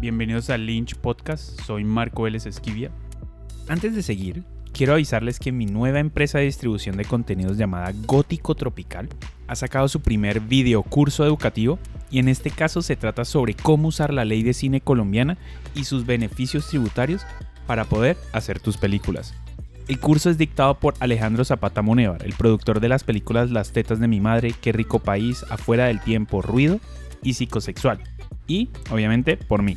bienvenidos al Lynch Podcast, soy Marco Vélez Esquivia. Antes de seguir, quiero avisarles que mi nueva empresa de distribución de contenidos llamada Gótico Tropical ha sacado su primer video curso educativo y en este caso se trata sobre cómo usar la ley de cine colombiana y sus beneficios tributarios para poder hacer tus películas. El curso es dictado por Alejandro Zapata Monevar, el productor de las películas Las tetas de mi madre, Qué rico país, Afuera del tiempo, Ruido y Psicosexual. Y, obviamente, por mí.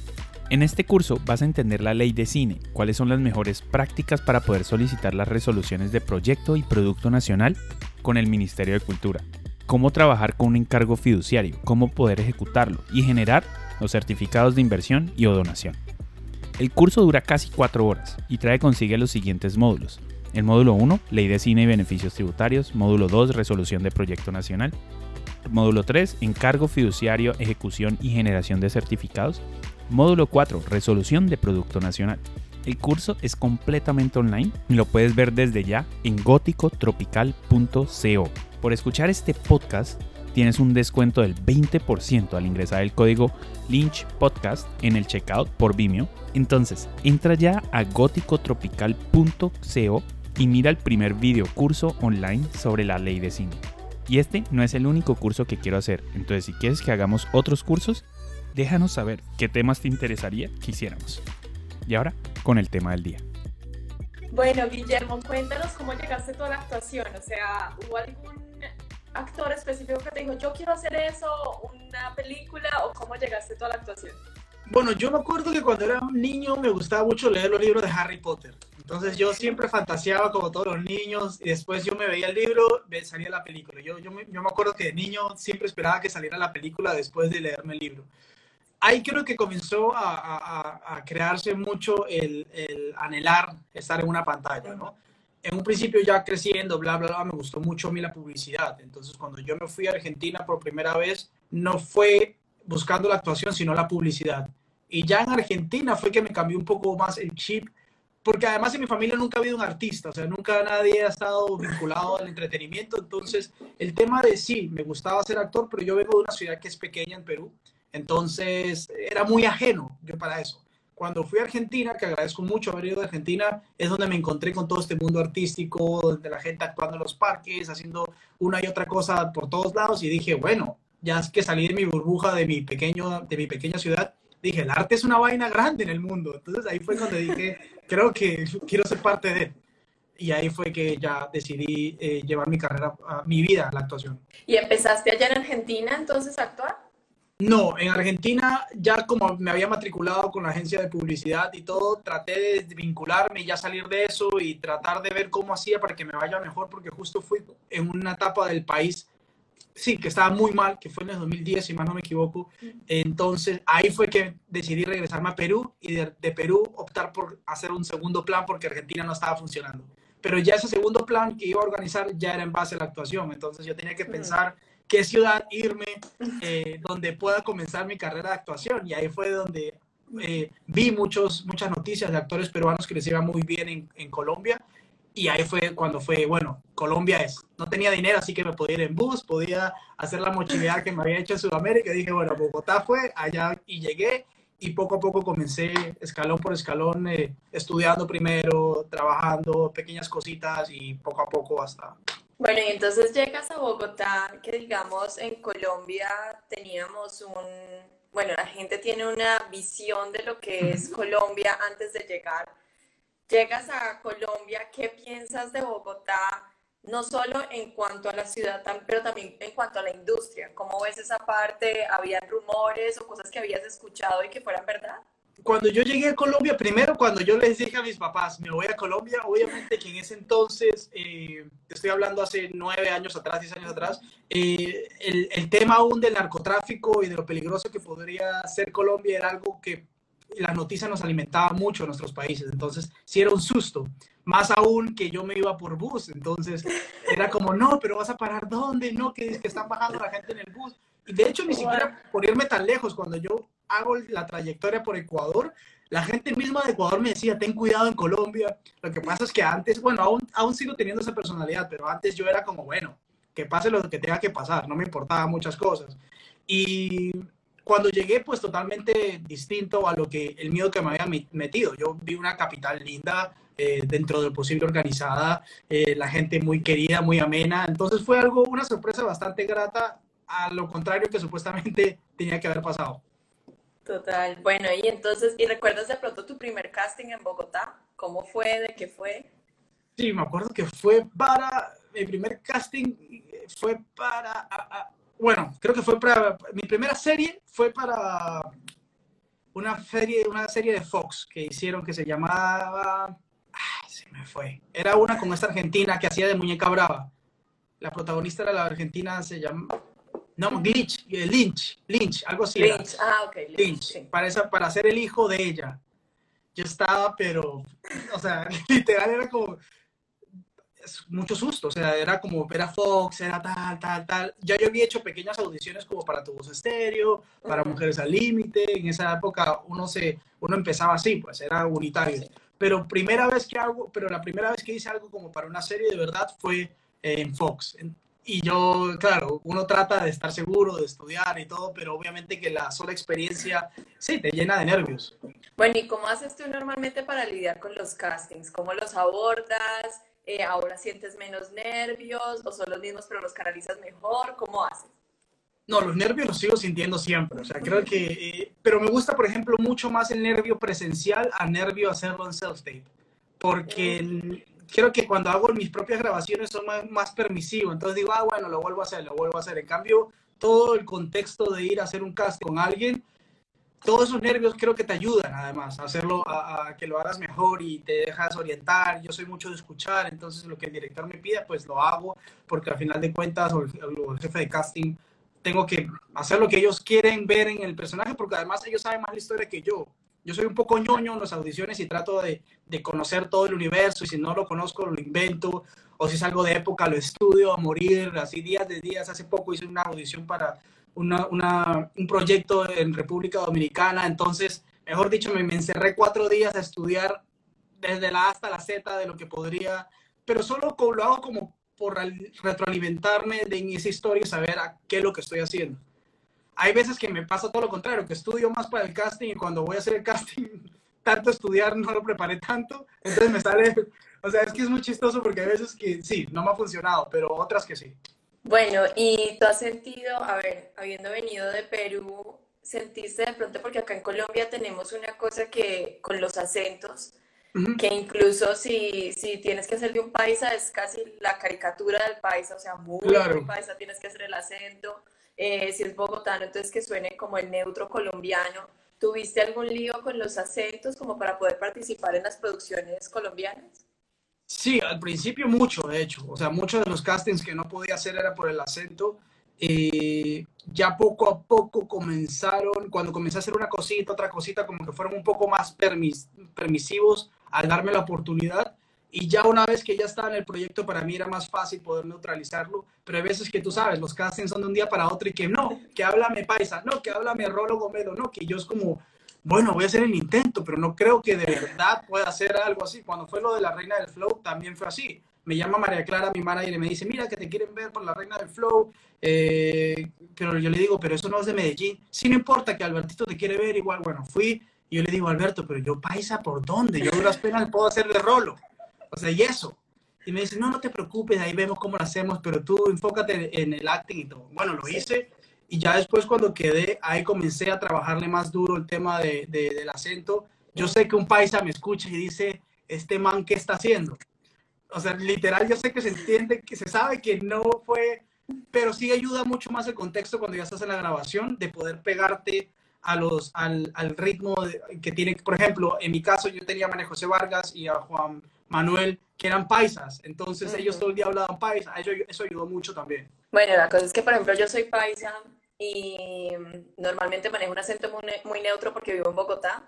En este curso vas a entender la ley de cine, cuáles son las mejores prácticas para poder solicitar las resoluciones de proyecto y producto nacional con el Ministerio de Cultura, cómo trabajar con un encargo fiduciario, cómo poder ejecutarlo y generar los certificados de inversión y o donación. El curso dura casi 4 horas y trae consigo los siguientes módulos. El módulo 1, Ley de Cine y Beneficios Tributarios. Módulo 2, Resolución de Proyecto Nacional. Módulo 3, Encargo Fiduciario, Ejecución y Generación de Certificados. Módulo 4, Resolución de Producto Nacional. El curso es completamente online y lo puedes ver desde ya en góticotropical.co. Por escuchar este podcast tienes un descuento del 20% al ingresar el código Lynch Podcast en el checkout por Vimeo. Entonces, entra ya a góticotropical.co y mira el primer video curso online sobre la ley de cine. Y este no es el único curso que quiero hacer, entonces si quieres que hagamos otros cursos, déjanos saber qué temas te interesaría que hiciéramos. Y ahora, con el tema del día. Bueno, Guillermo, cuéntanos cómo llegaste tú a la actuación. O sea, ¿hubo algún actor específico que te dijo, yo quiero hacer eso, una película, o cómo llegaste tú a la actuación? Bueno, yo me acuerdo que cuando era un niño me gustaba mucho leer los libros de Harry Potter. Entonces yo siempre fantaseaba como todos los niños y después yo me veía el libro, salía la película. Yo, yo, me, yo me acuerdo que de niño siempre esperaba que saliera la película después de leerme el libro ahí creo que comenzó a, crearse mucho el, anhelar estar en una pantalla, ¿no? En un principio ya creciendo, bla, bla, bla, me gustó mucho a mí la publicidad. Entonces, cuando yo me fui a Argentina por primera vez, no fue buscando la actuación, sino la publicidad. Y ya en Argentina fue que me cambió un poco más el chip, porque además en mi familia nunca ha habido un artista, o sea, nunca nadie ha estado vinculado al entretenimiento. Entonces, el tema de sí, me gustaba ser actor, pero yo vengo de una ciudad que es pequeña en Perú entonces, era muy ajeno yo para eso. Cuando fui a Argentina, que agradezco mucho haber ido a Argentina, es donde me encontré con todo este mundo artístico, donde la gente actuando en los parques, haciendo una y otra cosa por todos lados, y dije, bueno, ya es que salí de mi burbuja, de mi, pequeño, de mi pequeña ciudad, dije, el arte es una vaina grande en el mundo. Entonces ahí fue cuando dije, creo que quiero ser parte de él. Y ahí fue que ya decidí eh, llevar mi carrera, mi vida a la actuación. ¿Y empezaste allá en Argentina entonces a actuar? No, en Argentina ya como me había matriculado con la agencia de publicidad y todo, traté de vincularme y ya salir de eso y tratar de ver cómo hacía para que me vaya mejor, porque justo fui en una etapa del país, sí, que estaba muy mal, que fue en el 2010, si más no me equivoco. Entonces ahí fue que decidí regresarme a Perú y de, Perú optar por hacer un segundo plan porque Argentina no estaba funcionando. Pero ya ese segundo plan que iba a organizar ya era en base a la actuación, entonces yo tenía que pensar qué ciudad irme eh, donde pueda comenzar mi carrera de actuación. Y ahí fue donde eh, vi muchos, muchas noticias de actores peruanos que les iba muy bien en, en, Colombia. Y ahí fue cuando fue, bueno, Colombia es. No tenía dinero, así que me podía ir en bus, podía hacer la mochilidad que me había hecho en Sudamérica. Y dije, bueno, Bogotá fue allá y llegué. Y poco a poco comencé, escalón por escalón, eh, estudiando primero, trabajando, pequeñas cositas y poco a poco hasta bueno, y entonces llegas a Bogotá, que digamos en Colombia teníamos un, bueno, la gente tiene una visión de lo que es Colombia antes de llegar. Llegas a Colombia, ¿qué piensas de Bogotá? No solo en cuanto a la ciudad, pero también en cuanto a la industria. ¿Cómo ves esa parte? ¿Habían rumores o cosas que habías escuchado y que fueran verdad? cuando yo llegué a Colombia, primero cuando yo les dije a mis papás, me voy a Colombia, obviamente que en ese entonces, eh, estoy hablando hace nueve años atrás, diez años atrás, eh, el, el, tema aún del narcotráfico y de lo peligroso que podría ser Colombia era algo que las noticias nos alimentaban mucho en nuestros países, entonces sí era un susto, más aún que yo me iba por bus, entonces era como, no, pero vas a parar dónde, no, que, que están bajando la gente en el bus. Y de hecho, ni siquiera por irme tan lejos, cuando yo hago la trayectoria por Ecuador, la gente misma de Ecuador me decía, ten cuidado en Colombia. Lo que pasa es que antes, bueno, aún, aún sigo teniendo esa personalidad, pero antes yo era como, bueno, que pase lo que tenga que pasar, no me importaba muchas cosas. Y cuando llegué, pues totalmente distinto a lo que el miedo que me había metido. Yo vi una capital linda, eh, dentro del posible organizada, eh, la gente muy querida, muy amena. Entonces fue algo, una sorpresa bastante grata, a lo contrario que supuestamente tenía que haber pasado. Total. Bueno, y entonces, ¿y recuerdas de pronto tu primer casting en Bogotá? ¿Cómo fue? ¿De qué fue? Sí, me acuerdo que fue para, mi primer casting fue para, bueno, creo que fue para, mi primera serie fue para una serie, una serie de Fox que hicieron que se llamaba, ay, se me fue, era una con esta argentina que hacía de muñeca brava. La protagonista era la argentina, se llama, no, Glitch, eh, Lynch, Lynch, algo así. Lynch, ah, ok. Lynch, para, para ser el hijo de ella. Yo estaba, pero, o sea, literal era como, mucho susto, o sea, era como ver a Fox, era tal, tal, tal. Ya yo había hecho pequeñas audiciones como para Tu Voz Estéreo, para Mujeres al Límite, en esa época uno, se, uno empezaba así, pues era unitario. Pero primera vez que hago, pero la primera vez que hice algo como para una serie de verdad fue en Fox. Y yo, claro, uno trata de estar seguro, de estudiar y todo, pero obviamente que la sola experiencia, sí, te llena de nervios. Bueno, ¿y cómo haces tú normalmente para lidiar con los castings? ¿Cómo los abordas? Eh, ahora sientes menos nervios o son los mismos pero los canalizas mejor? ¿Cómo haces? No, los nervios los sigo sintiendo siempre. O sea, creo que. Eh, pero me gusta, por ejemplo, mucho más el nervio presencial a nervio hacerlo en self-tape. Porque creo que cuando hago mis propias grabaciones son más, más permisivos. Entonces digo, ah, bueno, lo vuelvo a hacer, lo vuelvo a hacer. En cambio, todo el contexto de ir a hacer un cast con alguien todos esos nervios creo que te ayudan además a hacerlo, a, que lo hagas mejor y te dejas orientar. Yo soy mucho de escuchar, entonces lo que el director me pide, pues lo hago, porque al final de cuentas, o el, jefe de casting, tengo que hacer lo que ellos quieren ver en el personaje, porque además ellos saben más la historia que yo. Yo soy un poco ñoño en las audiciones y trato de, de conocer todo el universo, y si no lo conozco, lo invento, o si es algo de época, lo estudio a morir, así días de días. Hace poco hice una audición para un proyecto en República Dominicana, entonces, mejor dicho, me, encerré cuatro días a estudiar desde la A hasta la Z de lo que podría, pero solo lo hago como por retroalimentarme de esa historia y saber a qué es lo que estoy haciendo. Hay veces que me pasa todo lo contrario, que estudio más para el casting y cuando voy a hacer el casting, tanto estudiar no lo preparé tanto, entonces me sale, o sea, es que es muy chistoso porque hay veces que sí, no me ha funcionado, pero otras que sí. Bueno, y tú has sentido, a ver, habiendo venido de Perú, sentiste de pronto, porque acá en Colombia tenemos una cosa que con los acentos, que incluso si, si tienes que hacer de un paisa, es casi la caricatura del paisa, o sea, muy, muy paisa, tienes que hacer el acento, eh, si es bogotano, entonces que suene como el neutro colombiano. ¿Tuviste algún lío con los acentos como para poder participar en las producciones colombianas? Sí, al principio mucho, de hecho. O sea, muchos de los castings que no podía hacer era por el acento. Eh, ya poco a poco comenzaron, cuando comencé a hacer una cosita, otra cosita, como que fueron un poco más permis, permisivos al darme la oportunidad. Y ya una vez que ya estaba en el proyecto, para mí era más fácil poder neutralizarlo. Pero hay veces que tú sabes, los castings son de un día para otro y que no, que háblame paisa, no, que háblame rolo gomelo, no, que yo es como, bueno, voy a hacer el intento, pero no creo que de verdad pueda hacer algo así. Cuando fue lo de la Reina del Flow, también fue así. Me llama María Clara, mi manager, y me dice, mira, que te quieren ver por la Reina del Flow. Eh, pero yo le digo, pero eso no es de Medellín. Sí, no importa que Albertito te quiere ver, igual, bueno, fui. Y yo le digo, Alberto, pero yo paisa, ¿por dónde? Yo duras penas puedo hacer de rolo. O sea, y eso. Y me dice, no, no te preocupes, ahí vemos cómo lo hacemos, pero tú enfócate en el acting y todo. Bueno, lo hice y ya después cuando quedé, ahí comencé a trabajarle más duro el tema de, del acento. Yo sé que un paisa me escucha y dice, este man, ¿qué está haciendo? O sea, literal, yo sé que se entiende, que se sabe que no fue, pero sí ayuda mucho más el contexto cuando ya estás en la grabación, de poder pegarte a los, al, al ritmo que tiene, por ejemplo, en mi caso yo tenía a María José Vargas y a Juan Manuel, que eran paisas, entonces ellos todo el día hablaban paisa, eso, eso ayudó mucho también. Bueno, la cosa es que, por ejemplo, yo soy paisa y normalmente manejo un acento muy, neutro porque vivo en Bogotá,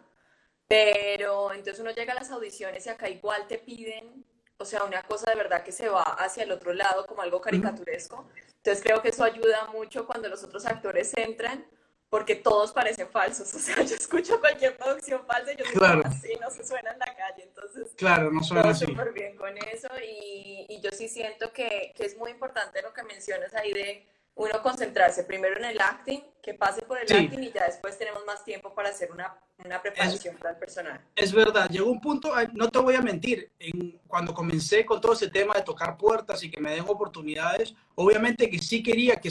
pero entonces uno llega a las audiciones y acá igual te piden, o sea, una cosa de verdad que se va hacia el otro lado como algo caricaturesco. Entonces creo que eso ayuda mucho cuando los otros actores entran porque todos parecen falsos. O sea, yo escucho cualquier producción falsa y yo digo, claro. así no se suena en la calle. Entonces, claro, no suena así. súper bien con eso. Y, y, yo sí siento que, que, es muy importante lo que mencionas ahí de uno concentrarse primero en el acting, que pase por el acting y ya después tenemos más tiempo para hacer una, una preparación para el personaje. Es verdad, llegó un punto, no te voy a mentir, en, cuando comencé con todo ese tema de tocar puertas y que me den oportunidades, obviamente que sí quería que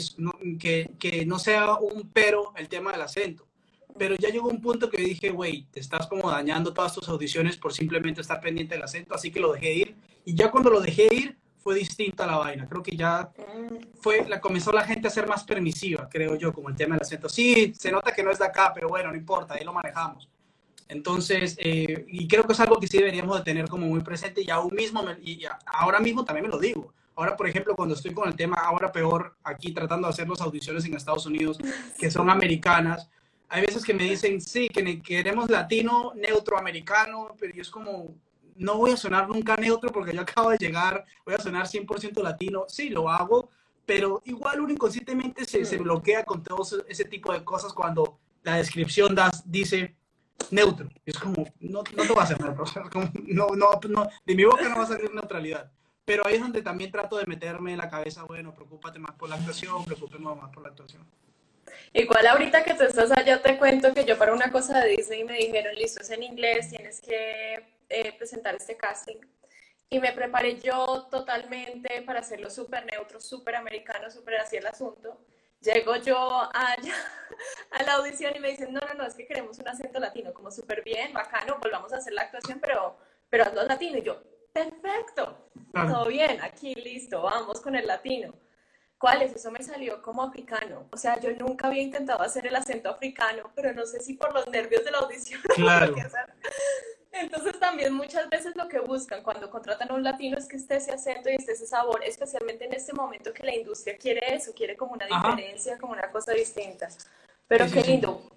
que, que no sea un pero el tema del acento pero ya llegó un punto que dije, güey, te estás como dañando todas tus audiciones por simplemente estar pendiente del acento, así que lo dejé ir. Y ya cuando lo dejé ir, fue distinta la vaina. Creo que ya fue, la, comenzó la gente a ser más permisiva, creo yo, como el tema del acento. Sí, se nota que no es de acá, pero bueno, no importa, ahí lo manejamos. Entonces, eh, y creo que es algo que sí deberíamos de tener como muy presente y aún mismo, y ahora mismo también me lo digo. Ahora, por ejemplo, cuando estoy con el tema, ahora peor, aquí tratando de hacer las audiciones en Estados Unidos, que son americanas, hay veces que me dicen, sí, que queremos latino, neutro, americano, pero yo es como, no voy a sonar nunca neutro porque yo acabo de llegar, voy a sonar 100% latino. Sí, lo hago, pero igual uno inconscientemente se, se bloquea con todo ese tipo de cosas cuando la descripción das, dice neutro. Es como, no, no te va a hacer neutro. no, no, no, de mi boca no va a salir neutralidad. Pero ahí es donde también trato de meterme en la cabeza, bueno, preocúpate más por la actuación, preocúpate más por la actuación. Igual ahorita que tú estás allá, te cuento que yo para una cosa de Disney me dijeron, listo, es en inglés, tienes que eh, presentar este casting. Y me preparé yo totalmente para hacerlo súper neutro, súper americano, súper así el asunto. Llego yo allá a la audición y me dicen, no, no, no, es que queremos un acento latino, como súper bien, bacano, volvamos a hacer la actuación, pero, pero hazlo latino. Y yo, perfecto, todo bien, aquí, listo, vamos con el latino. ¿Cuál es? Eso me salió como africano. O sea, yo nunca había intentado hacer el acento africano, pero no sé si por los nervios de la audición. Claro. Entonces también muchas veces lo que buscan cuando contratan a un latino es que esté ese acento y esté ese sabor, especialmente en este momento que la industria quiere eso, quiere como una diferencia, como una cosa distinta. Pero qué lindo.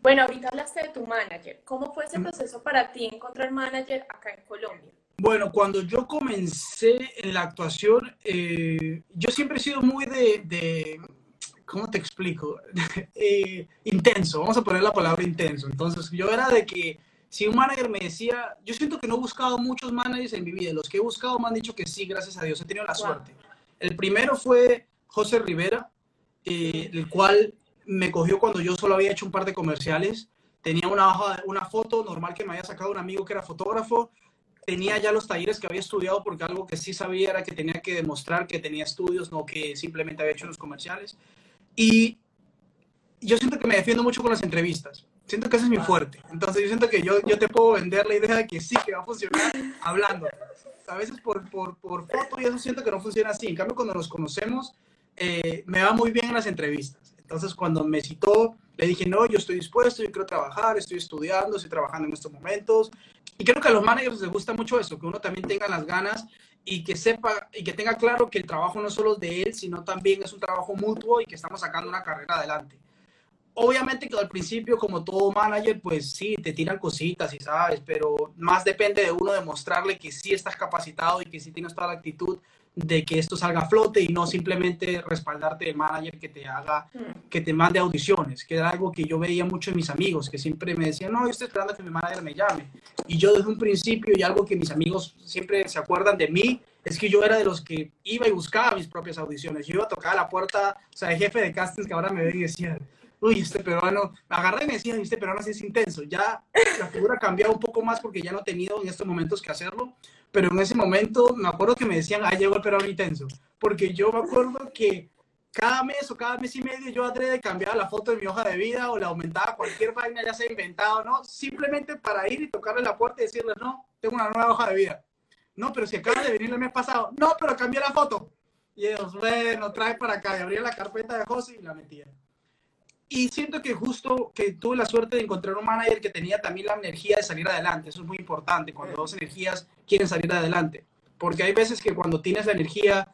Bueno, ahorita hablaste de tu manager. ¿Cómo fue ese proceso para ti encontrar manager acá en Colombia? Bueno, cuando yo comencé en la actuación, eh, yo siempre he sido muy de, ¿cómo te explico? Eh, intenso, vamos a poner la palabra intenso. Entonces, yo era de que si un manager me decía, yo siento que no he buscado muchos managers en mi vida, los que he buscado me han dicho que sí, gracias a Dios, he tenido la suerte. El primero fue José Rivera, eh, el cual me cogió cuando yo solo había hecho un par de comerciales. Tenía una, una foto normal que me había sacado un amigo que era fotógrafo tenía ya los talleres que había estudiado porque algo que sí sabía era que tenía que demostrar que tenía estudios, no que simplemente había hecho los comerciales. Y yo siento que me defiendo mucho con las entrevistas. Siento que ese es mi fuerte. Entonces yo siento que yo, yo te puedo vender la idea de que sí, que va a funcionar hablando. A veces por, por, por foto y eso siento que no funciona así. En cambio, cuando nos conocemos, eh, me va muy bien en las entrevistas. Entonces cuando me citó, le dije, no, yo estoy dispuesto, yo quiero trabajar, estoy estudiando, estoy trabajando en estos momentos. Y creo que a los managers les gusta mucho eso, que uno también tenga las ganas y que sepa y que tenga claro que el trabajo no solo es de él, sino también es un trabajo mutuo y que estamos sacando una carrera adelante. Obviamente que al principio, como todo manager, pues sí, te tiran cositas y sabes, pero más depende de uno demostrarle que sí estás capacitado y que sí tienes toda la actitud de que esto salga a flote y no simplemente respaldarte de manager que te haga, mm. que te mande audiciones, que era algo que yo veía mucho en mis amigos, que siempre me decían, no, yo estoy esperando que mi manager me llame. Y yo desde un principio, y algo que mis amigos siempre se acuerdan de mí, es que yo era de los que iba y buscaba mis propias audiciones. Yo iba a tocar a la puerta, o sea, el jefe de castings que ahora me ve y decía, uy, este peruano, agarré y me decía, este peruano sí es intenso. Ya la figura cambiado un poco más porque ya no he tenido en estos momentos que hacerlo, pero en ese momento me acuerdo que me decían, ah, llegó el peruano intenso, porque yo me acuerdo que cada mes o cada mes y medio yo de cambiar la foto de mi hoja de vida o la aumentaba cualquier vaina ya se ha inventado, ¿no? Simplemente para ir y tocarle la puerta y decirle, no, tengo una nueva hoja de vida. No, pero si acaba de venir el mes pasado, no, pero cambié la foto. Y ellos, bueno, trae para acá. Y abría la carpeta de José y la metía. Y siento que justo que tuve la suerte de encontrar un manager que tenía también la energía de salir adelante. Eso es muy importante cuando dos energías quieren salir adelante. Porque hay veces que cuando tienes la energía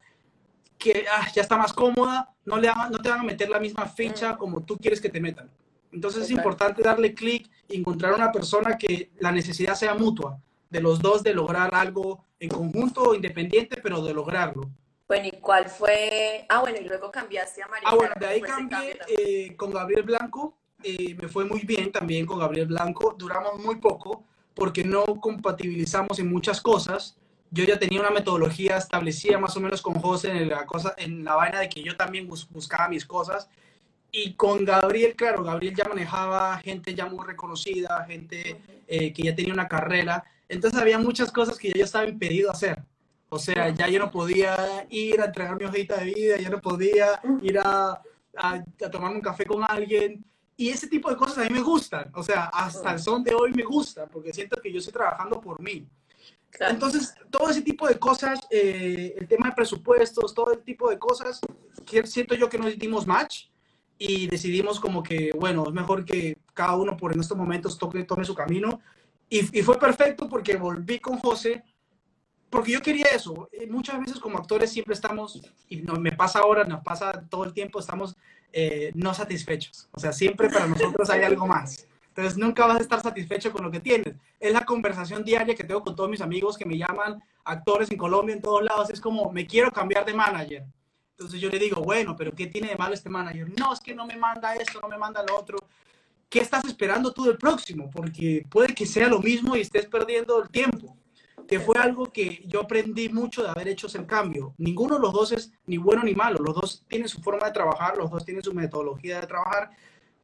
que ah, ya está más cómoda, no, le no te van a meter la misma ficha mm. como tú quieres que te metan. Entonces es importante darle clic y encontrar una persona que la necesidad sea mutua, de los dos de lograr algo en conjunto, independiente, pero de lograrlo. Bueno, ¿y cuál fue? Ah, bueno, y luego cambiaste a María. Ah, bueno, de ahí cambié eh, con Gabriel Blanco. Eh, me fue muy bien también con Gabriel Blanco. Duramos muy poco porque no compatibilizamos en muchas cosas, yo ya tenía una metodología establecida más o menos con José en la, cosa, en la vaina de que yo también buscaba mis cosas. Y con Gabriel, claro, Gabriel ya manejaba gente ya muy reconocida, gente eh, que ya tenía una carrera. Entonces había muchas cosas que yo ya estaba impedido hacer. O sea, ya yo no podía ir a entregar mi hojita de vida, ya no podía ir a, a, a tomarme un café con alguien. Y ese tipo de cosas a mí me gustan. O sea, hasta el son de hoy me gusta, porque siento que yo estoy trabajando por mí. Entonces, todo ese tipo de cosas, eh, el tema de presupuestos, todo el tipo de cosas, siento yo que nos dimos match y decidimos como que, bueno, es mejor que cada uno por en estos momentos toque, tome su camino. Y, y fue perfecto porque volví con José, porque yo quería eso. Eh, muchas veces como actores siempre estamos, y no, me pasa ahora, nos pasa todo el tiempo, estamos eh, no satisfechos. O sea, siempre para nosotros hay algo más. Entonces nunca vas a estar satisfecho con lo que tienes. Es la conversación diaria que tengo con todos mis amigos que me llaman actores en Colombia, en todos lados. Es como, me quiero cambiar de manager. Entonces yo le digo, bueno, pero ¿qué tiene de malo este manager? No, es que no me manda esto, no me manda lo otro. ¿Qué estás esperando tú del próximo? Porque puede que sea lo mismo y estés perdiendo el tiempo. Que fue algo que yo aprendí mucho de haber hecho ese cambio. Ninguno de los dos es ni bueno ni malo. Los dos tienen su forma de trabajar, los dos tienen su metodología de trabajar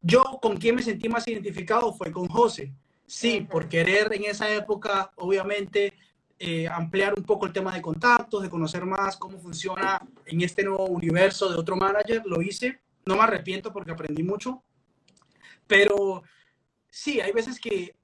yo con quien me sentí más identificado fue con José. Sí, por querer en esa época, obviamente, eh, ampliar un poco el tema de contactos, de conocer más cómo funciona en este nuevo universo de otro manager, lo hice. No me arrepiento porque aprendí mucho. Pero sí, hay veces que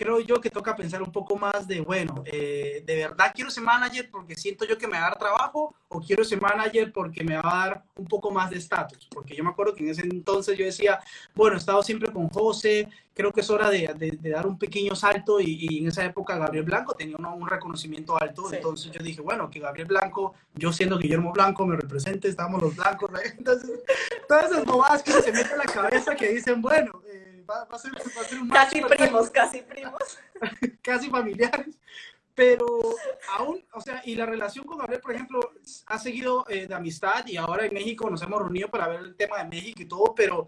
creo yo que toca pensar un poco más de, bueno, eh, ¿de verdad quiero ese manager porque siento yo que me va a dar trabajo o quiero ese manager porque me va a dar un poco más de estatus? Porque yo me acuerdo que en ese entonces yo decía, bueno, he estado siempre con José, creo que es hora de, de, dar un pequeño salto y, en esa época Gabriel Blanco tenía un reconocimiento alto, entonces yo dije, bueno, que Gabriel Blanco, yo siendo Guillermo Blanco, me represente, estamos los blancos, entonces todas esas bobadas que se meten en la cabeza que dicen, bueno, va, a ser, un Casi primos, casi primos. casi familiares. Pero aún, o sea, y la relación con Gabriel, por ejemplo, ha seguido eh, de amistad y ahora en México nos hemos reunido para ver el tema de México y todo, pero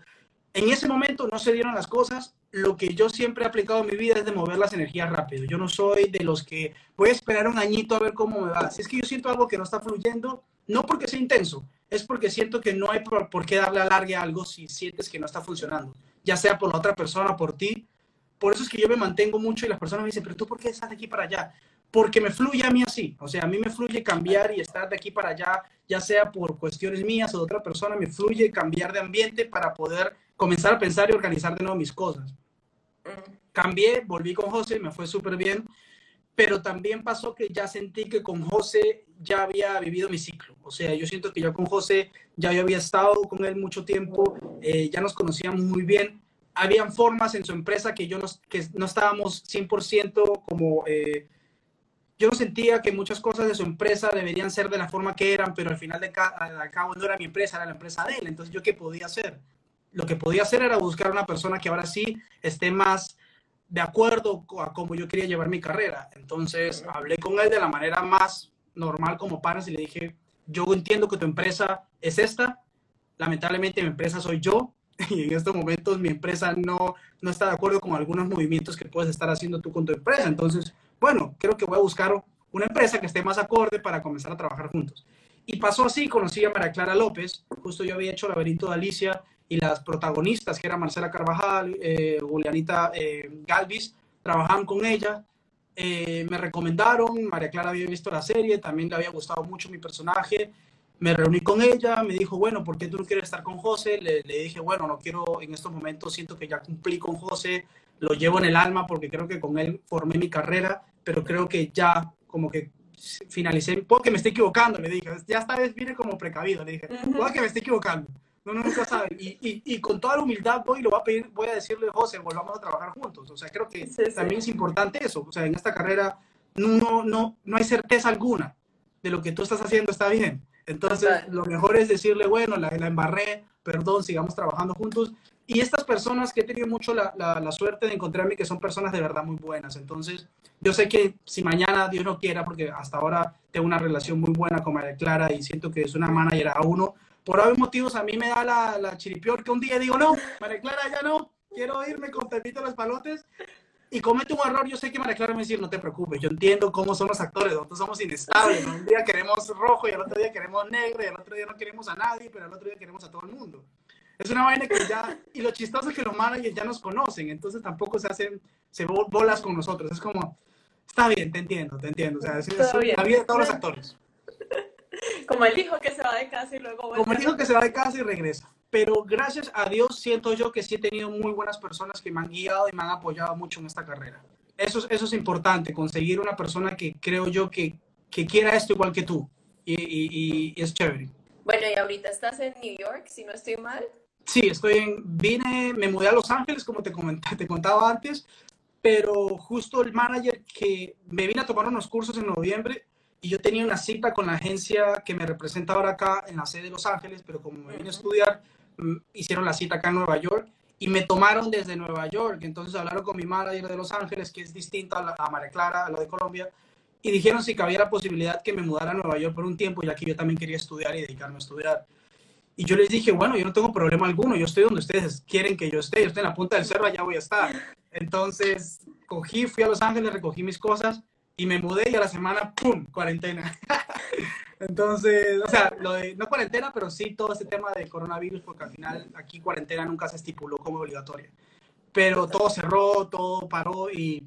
en ese momento no se dieron las cosas. Lo que yo siempre he aplicado en mi vida es de mover las energías rápido. Yo no soy de los que voy a esperar un añito a ver cómo me va. Si es que yo siento algo que no está fluyendo, no porque sea intenso, es porque siento que no hay por, por qué darle alargue a algo si sientes que no está funcionando ya sea por la otra persona, por ti. Por eso es que yo me mantengo mucho y las personas me dicen, pero tú por qué estás de aquí para allá? Porque me fluye a mí así. O sea, a mí me fluye cambiar y estar de aquí para allá, ya sea por cuestiones mías o de otra persona, me fluye cambiar de ambiente para poder comenzar a pensar y organizar de nuevo mis cosas. Cambié, volví con José, me fue súper bien, pero también pasó que ya sentí que con José ya había vivido mi ciclo. O sea, yo siento que yo con José ya yo había estado con él mucho tiempo, eh, ya nos conocíamos muy bien. Habían formas en su empresa que yo no, que no estábamos 100% como... Eh, yo no sentía que muchas cosas de su empresa deberían ser de la forma que eran, pero al final de al cabo no era mi empresa, era la empresa de él. Entonces, ¿yo qué podía hacer? Lo que podía hacer era buscar una persona que ahora sí esté más de acuerdo a cómo yo quería llevar mi carrera. Entonces, hablé con él de la manera más normal como pares y le dije, yo entiendo que tu empresa es esta, lamentablemente mi empresa soy yo y en estos momentos mi empresa no, no está de acuerdo con algunos movimientos que puedes estar haciendo tú con tu empresa. Entonces, bueno, creo que voy a buscar una empresa que esté más acorde para comenzar a trabajar juntos. Y pasó así, conocí a María Clara López, justo yo había hecho Laberinto de Alicia y las protagonistas, que eran Marcela Carvajal, eh, Julianita eh, Galvis, trabajaban con ella. Eh, me recomendaron, María Clara había visto la serie, también le había gustado mucho mi personaje, me reuní con ella, me dijo, bueno, ¿por qué tú no quieres estar con José? Le, dije, bueno, no quiero, en estos momentos siento que ya cumplí con José, lo llevo en el alma porque creo que con él formé mi carrera, pero creo que ya como que finalicé, porque me estoy equivocando, le dije, ya esta vez vine como precavido, le dije, puede que me estoy equivocando no, no, nunca sabe. Y, y, y, con toda la humildad voy lo voy a pedir, voy a decirle, José, volvamos a trabajar juntos. O sea, creo que también es importante eso. O sea, en esta carrera no, no, no hay certeza alguna de lo que tú estás haciendo está bien. Entonces, lo mejor es decirle, bueno, la, la embarré, perdón, sigamos trabajando juntos. Y estas personas que he tenido mucho la, la, la, suerte de encontrarme, que son personas de verdad muy buenas. Entonces, yo sé que si mañana Dios no quiera, porque hasta ahora tengo una relación muy buena con María Clara y siento que es una manager a uno, por algún motivos a mí me da la, chiripior que un día digo, no, María Clara, ya no, quiero irme con Pepito los Palotes. y comete un error, yo sé que María Clara me decir, no te preocupes, yo entiendo cómo son los actores, nosotros somos inestables, un día queremos rojo y al otro día queremos negro y al otro día no queremos a nadie, pero al otro día queremos a todo el mundo. Es una vaina que ya, y lo chistoso es que los managers ya nos conocen, entonces tampoco se hacen, se bolas con nosotros, es como, está bien, te entiendo, te entiendo, o sea, es, es la vida de todos los actores. Como el hijo que se va de casa y luego vuelve. Como el hijo que se va de casa y regresa pero gracias a Dios siento yo que sí he tenido muy buenas personas que me han guiado y me han apoyado mucho en esta carrera. Eso, eso es importante, conseguir una persona que creo yo que, que quiera esto igual que tú. Y, y, y, es chévere. Bueno, y ahorita estás en New York, si no estoy mal. Sí, estoy en, vine, me mudé a Los Ángeles, como te, comenté, te contaba antes, pero justo el manager que me vine a tomar unos cursos en noviembre y yo tenía una cita con la agencia que me representa ahora acá en la sede de Los Ángeles, pero como me vine a estudiar, Mm, hicieron la cita acá en Nueva York y me tomaron desde Nueva York. Entonces hablaron con mi manager de Los Ángeles, que es distinta a, la, a María Clara, a la de Colombia, y dijeron si cabía la posibilidad que me mudara a Nueva York por un tiempo, ya que yo también quería estudiar y dedicarme a estudiar. Y yo les dije, bueno, yo no tengo problema alguno, yo estoy donde ustedes quieren que yo esté, yo estoy en la punta del cerro, allá voy a estar. Entonces, cogí, fui a Los Ángeles, recogí mis cosas y me mudé y a la semana, ¡pum!, cuarentena. Entonces, o sea, lo de, no cuarentena, pero sí todo este tema de coronavirus, porque al final aquí cuarentena nunca se estipuló como obligatoria. Pero todo cerró, todo paró y,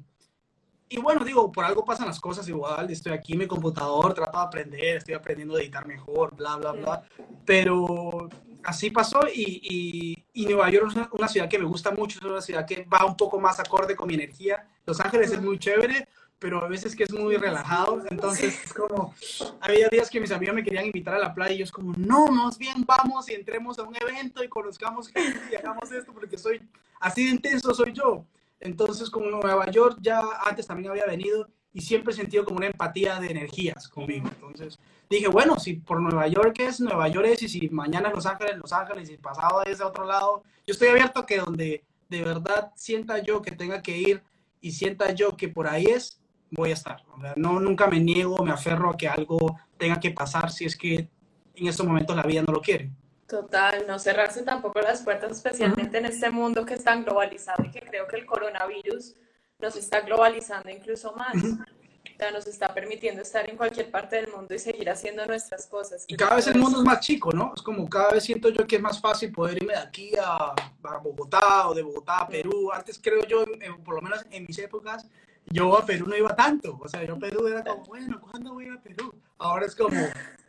y bueno, digo, por algo pasan las cosas igual. Estoy aquí en mi computador, trato de aprender, estoy aprendiendo a editar mejor, bla, bla, bla. Pero así pasó y, y, y Nueva York es una, ciudad que me gusta mucho, es una ciudad que va un poco más acorde con mi energía. Los Ángeles es muy chévere, pero a veces que es muy relajado, entonces es como, había días que mis amigos me querían invitar a la playa y yo es como, no, más bien vamos y entremos a un evento y conozcamos gente y hagamos esto porque soy, así de intenso soy yo. Entonces, como Nueva York ya antes también había venido y siempre he sentido como una empatía de energías conmigo. Entonces dije, bueno, si por Nueva York es, Nueva York es, y si mañana Los Ángeles, Los Ángeles, y pasado es a otro lado, yo estoy abierto a que donde de verdad sienta yo que tenga que ir y sienta yo que por ahí es, voy a estar. no, nunca me niego, me aferro a que algo tenga que pasar si es que en estos momentos la vida no lo quiere. Total, no cerrarse tampoco las puertas, especialmente en este mundo que es tan globalizado y que creo que el coronavirus nos está globalizando incluso más. O sea, nos está permitiendo estar en cualquier parte del mundo y seguir haciendo nuestras cosas. Y cada vez el mundo es más chico, ¿no? Es como cada vez siento yo que es más fácil poder irme de aquí a, Bogotá o de Bogotá a Perú. Antes creo yo, por lo menos en mis épocas, yo a Perú no iba tanto. O sea, yo a Perú era como, bueno, ¿cuándo voy a Perú? Ahora es como,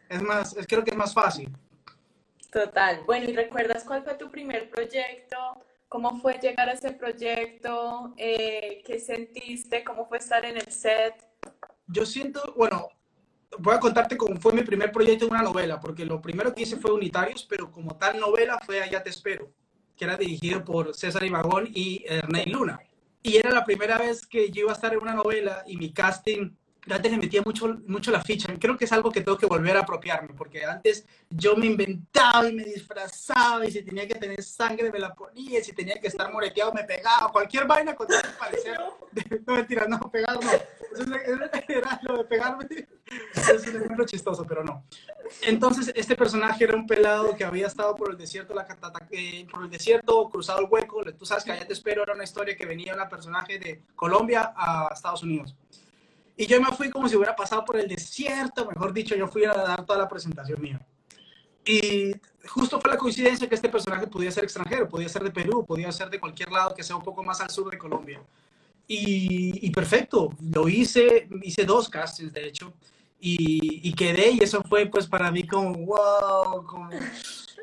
es más, es, creo que es más fácil. Total. Bueno, ¿y recuerdas cuál fue tu primer proyecto? ¿Cómo fue llegar a ese proyecto? Eh, ¿Qué sentiste? ¿Cómo fue estar en el set? Yo siento, bueno, voy a contarte cómo fue mi primer proyecto en una novela, porque lo primero que hice fue Unitarios, pero como tal novela fue Allá te espero, que era dirigido por César Ibagón y Ernest Luna y era la primera vez que yo iba a estar en una novela y mi casting antes le metía mucho, mucho la ficha. Creo que es algo que tengo que volver a apropiarme, porque antes yo me inventaba y me disfrazaba, y si tenía que tener sangre me la ponía, y si tenía que estar moreteado me pegaba, cualquier vaina con tal parecer. No, mentira, no, pegar no. era lo de pegarme. Es un ejemplo chistoso, pero no. Entonces, este personaje era un pelado que había estado por el desierto, la, eh, por el desierto, cruzado el hueco. Tú sabes que allá te espero, era una historia que venía una personaje de Colombia a Estados Unidos. Y yo me fui como si hubiera pasado por el desierto, mejor dicho, yo fui a dar toda la presentación mía. Y justo fue la coincidencia que este personaje podía ser extranjero, podía ser de Perú, podía ser de cualquier lado que sea un poco más al sur de Colombia. Y, perfecto, lo hice, hice dos castings de hecho, y, quedé y eso fue pues para mí como, wow, como...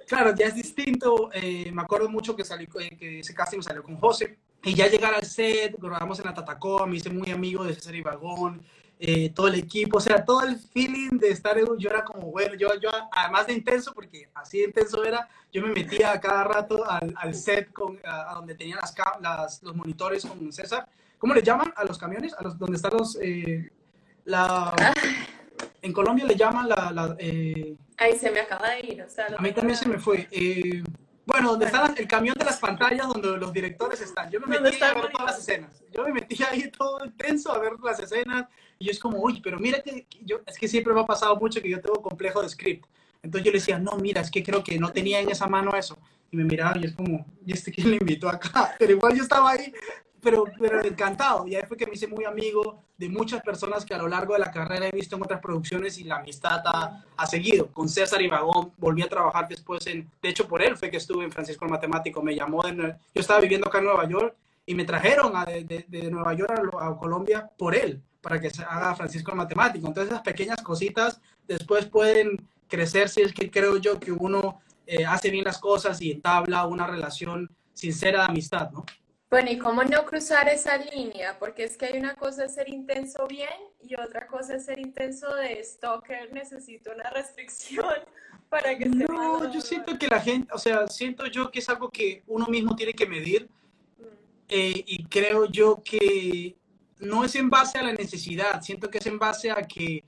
claro, ya es distinto, eh, me acuerdo mucho que, salí, eh, que ese casting salió con José, y ya llegar al set, grabamos en la Tatacoa, me hice muy amigo de César Ibagón, eh, todo el equipo, o sea, todo el feeling de estar en, yo era como, bueno, yo, yo además de intenso, porque así de intenso era, yo me metía a cada rato al, al set con, a, donde tenían las, las, los monitores con César. ¿Cómo le llaman a los camiones? A los donde están los... Eh, la, en Colombia le llaman la... la eh, Ahí se me acaba de ir, o sea... A mí también se me fue. Bueno, donde está el camión de las pantallas donde los directores están. Yo me metí a ver todas las escenas. Yo me metí ahí todo intenso a ver las escenas. Y yo es como, uy, pero mira que yo, es que siempre me ha pasado mucho que yo tengo complejo de script. Entonces yo le decía, no, mira, es que creo que no tenía en esa mano eso. Y me miraba y es como, ¿y este quién le invitó acá? Pero igual yo estaba ahí pero, pero encantado. Y ahí fue que me hice muy amigo de muchas personas que a lo largo de la carrera he visto en otras producciones y la amistad ha, ha seguido. Con César Ibagón volví a trabajar después en, de hecho por él fue que estuve en Francisco el Matemático, me llamó, de, yo estaba viviendo acá en Nueva York y me trajeron a, de, de, Nueva York a, a, Colombia por él, para que se haga Francisco el Matemático. Entonces esas pequeñas cositas después pueden crecer si es que creo yo que uno eh, hace bien las cosas y entabla una relación sincera de amistad, ¿no? Bueno, ¿y cómo no cruzar esa línea? Porque es que hay una cosa es ser intenso bien y otra cosa es ser intenso de stalker, necesito una restricción para que se No, yo siento que la gente, o sea, siento yo que es algo que uno mismo tiene que medir mm. eh, y creo yo que no es en base a la necesidad, siento que es en base a que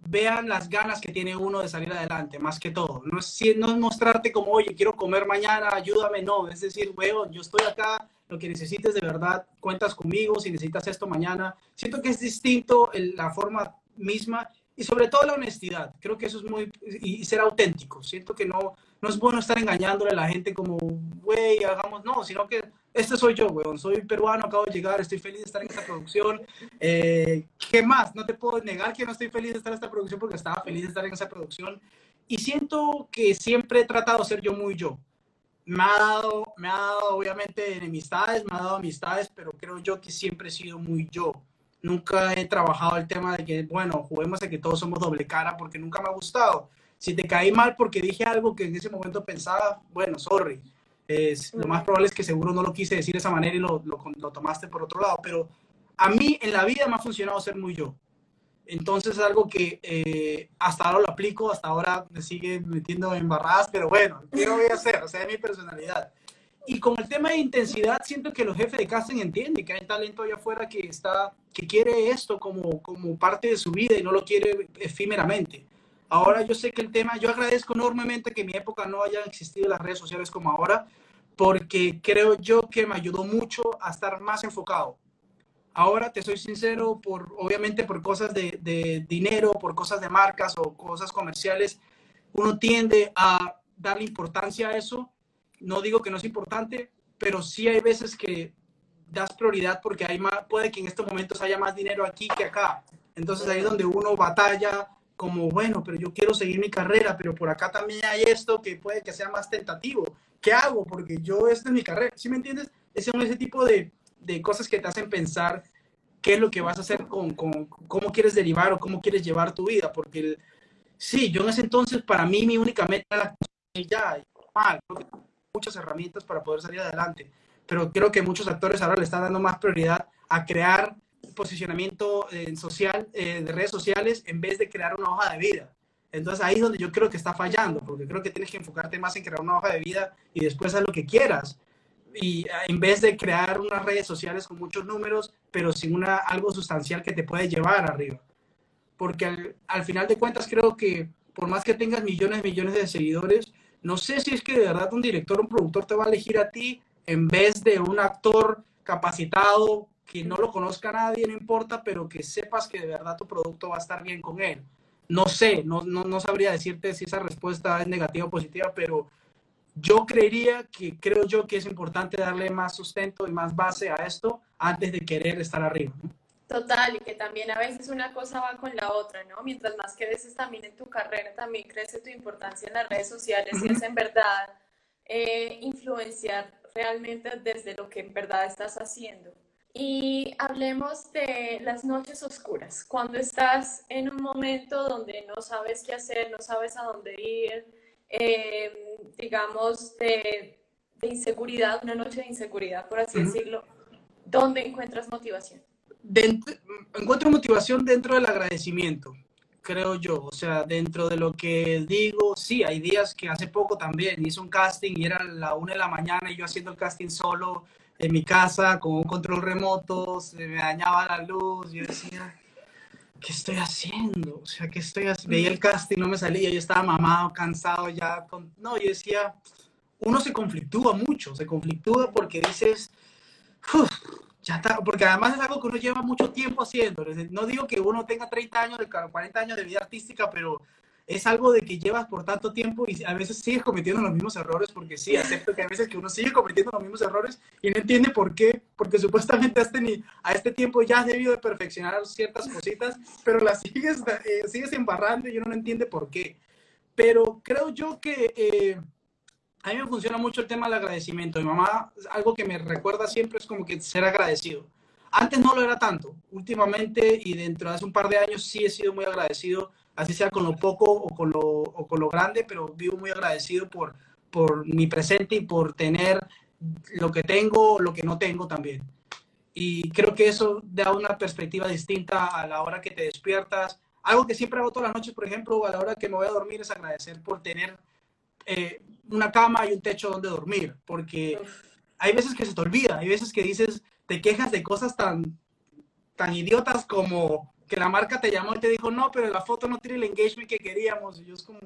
vean las ganas que tiene uno de salir adelante, más que todo. No es, no mostrarte como, oye, quiero comer mañana, ayúdame, no. Es decir, weón, yo estoy acá, lo que necesites de verdad, cuentas conmigo, si necesitas esto mañana. Siento que es distinto la forma misma y sobre todo la honestidad. Creo que eso es muy, y, ser auténtico. Siento que no, no es bueno estar engañándole a la gente como, güey, hagamos, no, sino que este soy yo, weón. Soy peruano, acabo de llegar, estoy feliz de estar en esta producción. Eh, ¿Qué más? No te puedo negar que no estoy feliz de estar en esta producción porque estaba feliz de estar en esa producción. Y siento que siempre he tratado de ser yo muy yo. Me ha dado, me ha dado obviamente enemistades, me ha dado amistades, pero creo yo que siempre he sido muy yo. Nunca he trabajado el tema de que, bueno, juguemos a que todos somos doble cara porque nunca me ha gustado. Si te caí mal porque dije algo que en ese momento pensaba, bueno, sorry es, lo más probable es que seguro no lo quise decir de esa manera y lo, lo, tomaste por otro lado, pero a mí en la vida me ha funcionado ser muy yo. Entonces es algo que eh, hasta ahora lo aplico, hasta ahora me sigue metiendo en barras, pero bueno, ¿qué voy a hacer? O sea, es mi personalidad. Y con el tema de intensidad, siento que los jefes de casting entienden que hay talento allá afuera que, está, que quiere esto como, como parte de su vida y no lo quiere efímeramente. Ahora yo sé que el tema, yo agradezco enormemente que en mi época no hayan existido las redes sociales como ahora, porque creo yo que me ayudó mucho a estar más enfocado. Ahora te soy sincero, por, obviamente por cosas de, de dinero, por cosas de marcas o cosas comerciales, uno tiende a darle importancia a eso. No digo que no es importante, pero sí hay veces que das prioridad porque hay más, puede que en estos momentos haya más dinero aquí que acá. Entonces ahí es donde uno batalla como, bueno, pero yo quiero seguir mi carrera, pero por acá también hay esto que puede que sea más tentativo. ¿Qué hago? Porque yo, esta es mi carrera. ¿Sí me entiendes? Ese es ese tipo de, de, cosas que te hacen pensar qué es lo que vas a hacer con, con, cómo quieres derivar o cómo quieres llevar tu vida. Porque sí, yo en ese entonces, para mí, mi única meta era ya, mal, muchas herramientas para poder salir adelante. Pero creo que muchos actores ahora le están dando más prioridad a crear posicionamiento en social, eh, de redes sociales en vez de crear una hoja de vida. Entonces ahí es donde yo creo que está fallando, porque creo que tienes que enfocarte más en crear una hoja de vida y después haz lo que quieras. Y en vez de crear unas redes sociales con muchos números, pero sin una, algo sustancial que te puede llevar arriba. Porque al, al final de cuentas creo que por más que tengas millones y millones de seguidores, no sé si es que de verdad un director un productor te va a elegir a ti en vez de un actor capacitado que no lo conozca nadie, no importa, pero que sepas que de verdad tu producto va a estar bien con él. No sé, no, no, no sabría decirte si esa respuesta es negativa o positiva, pero yo creería que creo yo que es importante darle más sustento y más base a esto antes de querer estar arriba. Total, y que también a veces una cosa va con la otra, ¿no? Mientras más creces también en tu carrera, también crece tu importancia en las redes sociales y es en verdad eh, influenciar realmente desde lo que en verdad estás haciendo. Y hablemos de las noches oscuras, cuando estás en un momento donde no sabes qué hacer, no sabes a dónde ir, em, digamos, de, inseguridad, una noche de inseguridad, por así decirlo, ¿dónde encuentras motivación? encuentro motivación dentro del agradecimiento, creo yo. O sea, dentro de lo que digo, sí, hay días que hace poco también hice un casting y era la una de la mañana y yo haciendo el casting solo en mi casa con un control remoto, se me dañaba la luz, yo decía, ¿qué estoy haciendo? O sea, ¿qué estoy haciendo? Veía el casting, no me salía, yo estaba mamado, cansado ya. Con... No, yo decía, uno se conflictúa mucho, se conflictúa porque dices, ya está, porque además es algo que uno lleva mucho tiempo haciendo. No digo que uno tenga 30 años, 40 años de vida artística, pero es algo de que llevas por tanto tiempo y a veces sigues cometiendo los mismos errores, porque sí, acepto que a veces que uno sigue cometiendo los mismos errores y no entiende por qué porque supuestamente a este, a este tiempo ya has debido de perfeccionar ciertas cositas, pero las sigues, eh, sigues embarrando y yo no entiendo por qué. Pero creo yo que eh, a mí me funciona mucho el tema del agradecimiento. Mi mamá, algo que me recuerda siempre es como que ser agradecido. Antes no lo era tanto. Últimamente y dentro de hace un par de años sí he sido muy agradecido, así sea con lo poco o con lo, o con lo grande, pero vivo muy agradecido por, por mi presente y por tener lo que tengo, lo que no tengo también. Y creo que eso da una perspectiva distinta a la hora que te despiertas. Algo que siempre hago todas las noches, por ejemplo, a la hora que me voy a dormir, es agradecer por tener eh, una cama y un techo donde dormir, porque hay veces que se te olvida, hay veces que dices, te quejas de cosas tan, tan idiotas como que la marca te llamó y te dijo, no, pero la foto no tiene el engagement que queríamos. Y yo es como,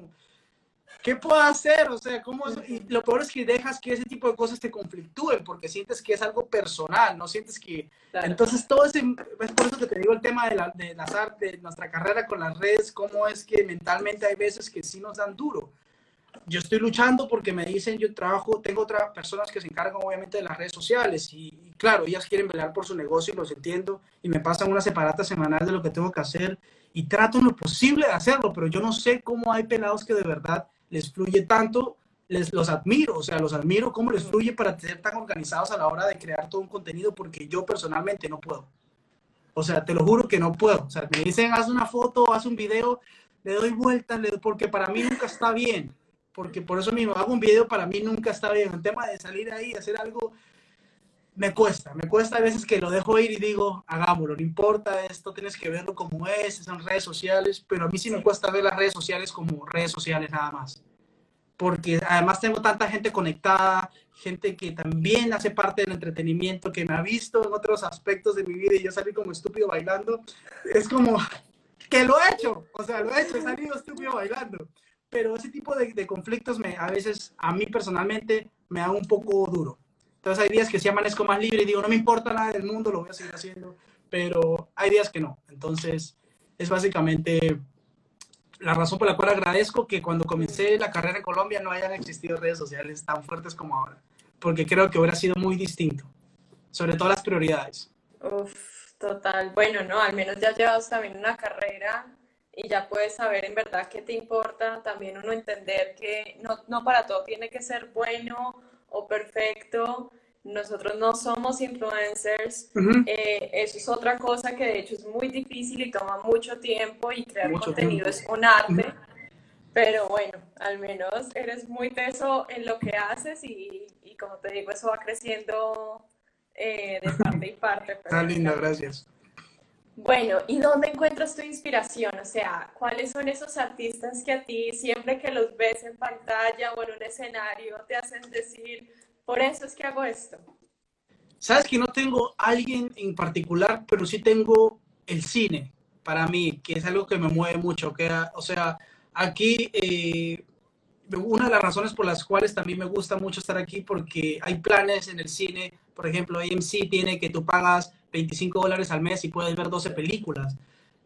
¿qué puedo hacer? O sea, ¿cómo Y lo peor es que dejas que ese tipo de cosas te conflictúen porque sientes que es algo personal, no sientes que... Entonces, todo ese... Es por eso que te digo el tema de, la, de las artes, de nuestra carrera con las redes, cómo es que mentalmente hay veces que sí nos dan duro yo estoy luchando porque me dicen, yo trabajo, tengo otras personas que se encargan obviamente de las redes sociales y, claro, ellas quieren velar por su negocio y los entiendo y me pasan una separata semanal de lo que tengo que hacer y trato lo posible de hacerlo, pero yo no sé cómo hay pelados que de verdad les fluye tanto, les los admiro, o sea, los admiro cómo les fluye para ser tan organizados a la hora de crear todo un contenido porque yo personalmente no puedo. O sea, te lo juro que no puedo. O sea, me dicen, haz una foto, haz un video, le doy vueltas, porque para mí nunca está bien porque por eso mismo hago un video, para mí nunca está bien. El tema de salir ahí hacer algo me cuesta, me cuesta a veces que lo dejo ir y digo, hagámoslo, no importa esto, tienes que verlo como es, son redes sociales, pero a mí sí me cuesta ver las redes sociales como redes sociales nada más. Porque además tengo tanta gente conectada, gente que también hace parte del entretenimiento, que me ha visto en otros aspectos de mi vida y yo salí como estúpido bailando. Es como que lo he hecho, o sea, lo he hecho, he salido estúpido bailando pero ese tipo de, conflictos me, a veces, a mí personalmente, me da un poco duro. Entonces hay días que sí amanezco más libre y digo, no me importa nada del mundo, lo voy a seguir haciendo, pero hay días que no. Entonces es básicamente la razón por la cual agradezco que cuando comencé la carrera en Colombia no hayan existido redes sociales tan fuertes como ahora, porque creo que hubiera sido muy distinto, sobre todo las prioridades. Uf, total. Bueno, no, al menos ya llevas también una carrera y ya puedes saber en verdad qué te importa, también uno entender que no, no para todo tiene que ser bueno o perfecto, nosotros no somos influencers, eh, eso es otra cosa que de hecho es muy difícil y toma mucho tiempo y crear contenido es un arte, pero bueno, al menos eres muy teso en lo que haces y, y como te digo, eso va creciendo eh, de parte y parte. Está linda, gracias. Bueno, ¿y dónde encuentras tu inspiración? O sea, ¿cuáles son esos artistas que a ti, siempre que los ves en pantalla o en un escenario, te hacen decir, por eso es que hago esto? Sabes que no tengo alguien en particular, pero sí tengo el cine para mí, que es algo que me mueve mucho. Que, o sea, aquí eh, una de las razones por las cuales también me gusta mucho estar aquí, porque hay planes en el cine, por ejemplo, AMC tiene que tú pagas 25 dólares al mes y puedes ver 12 películas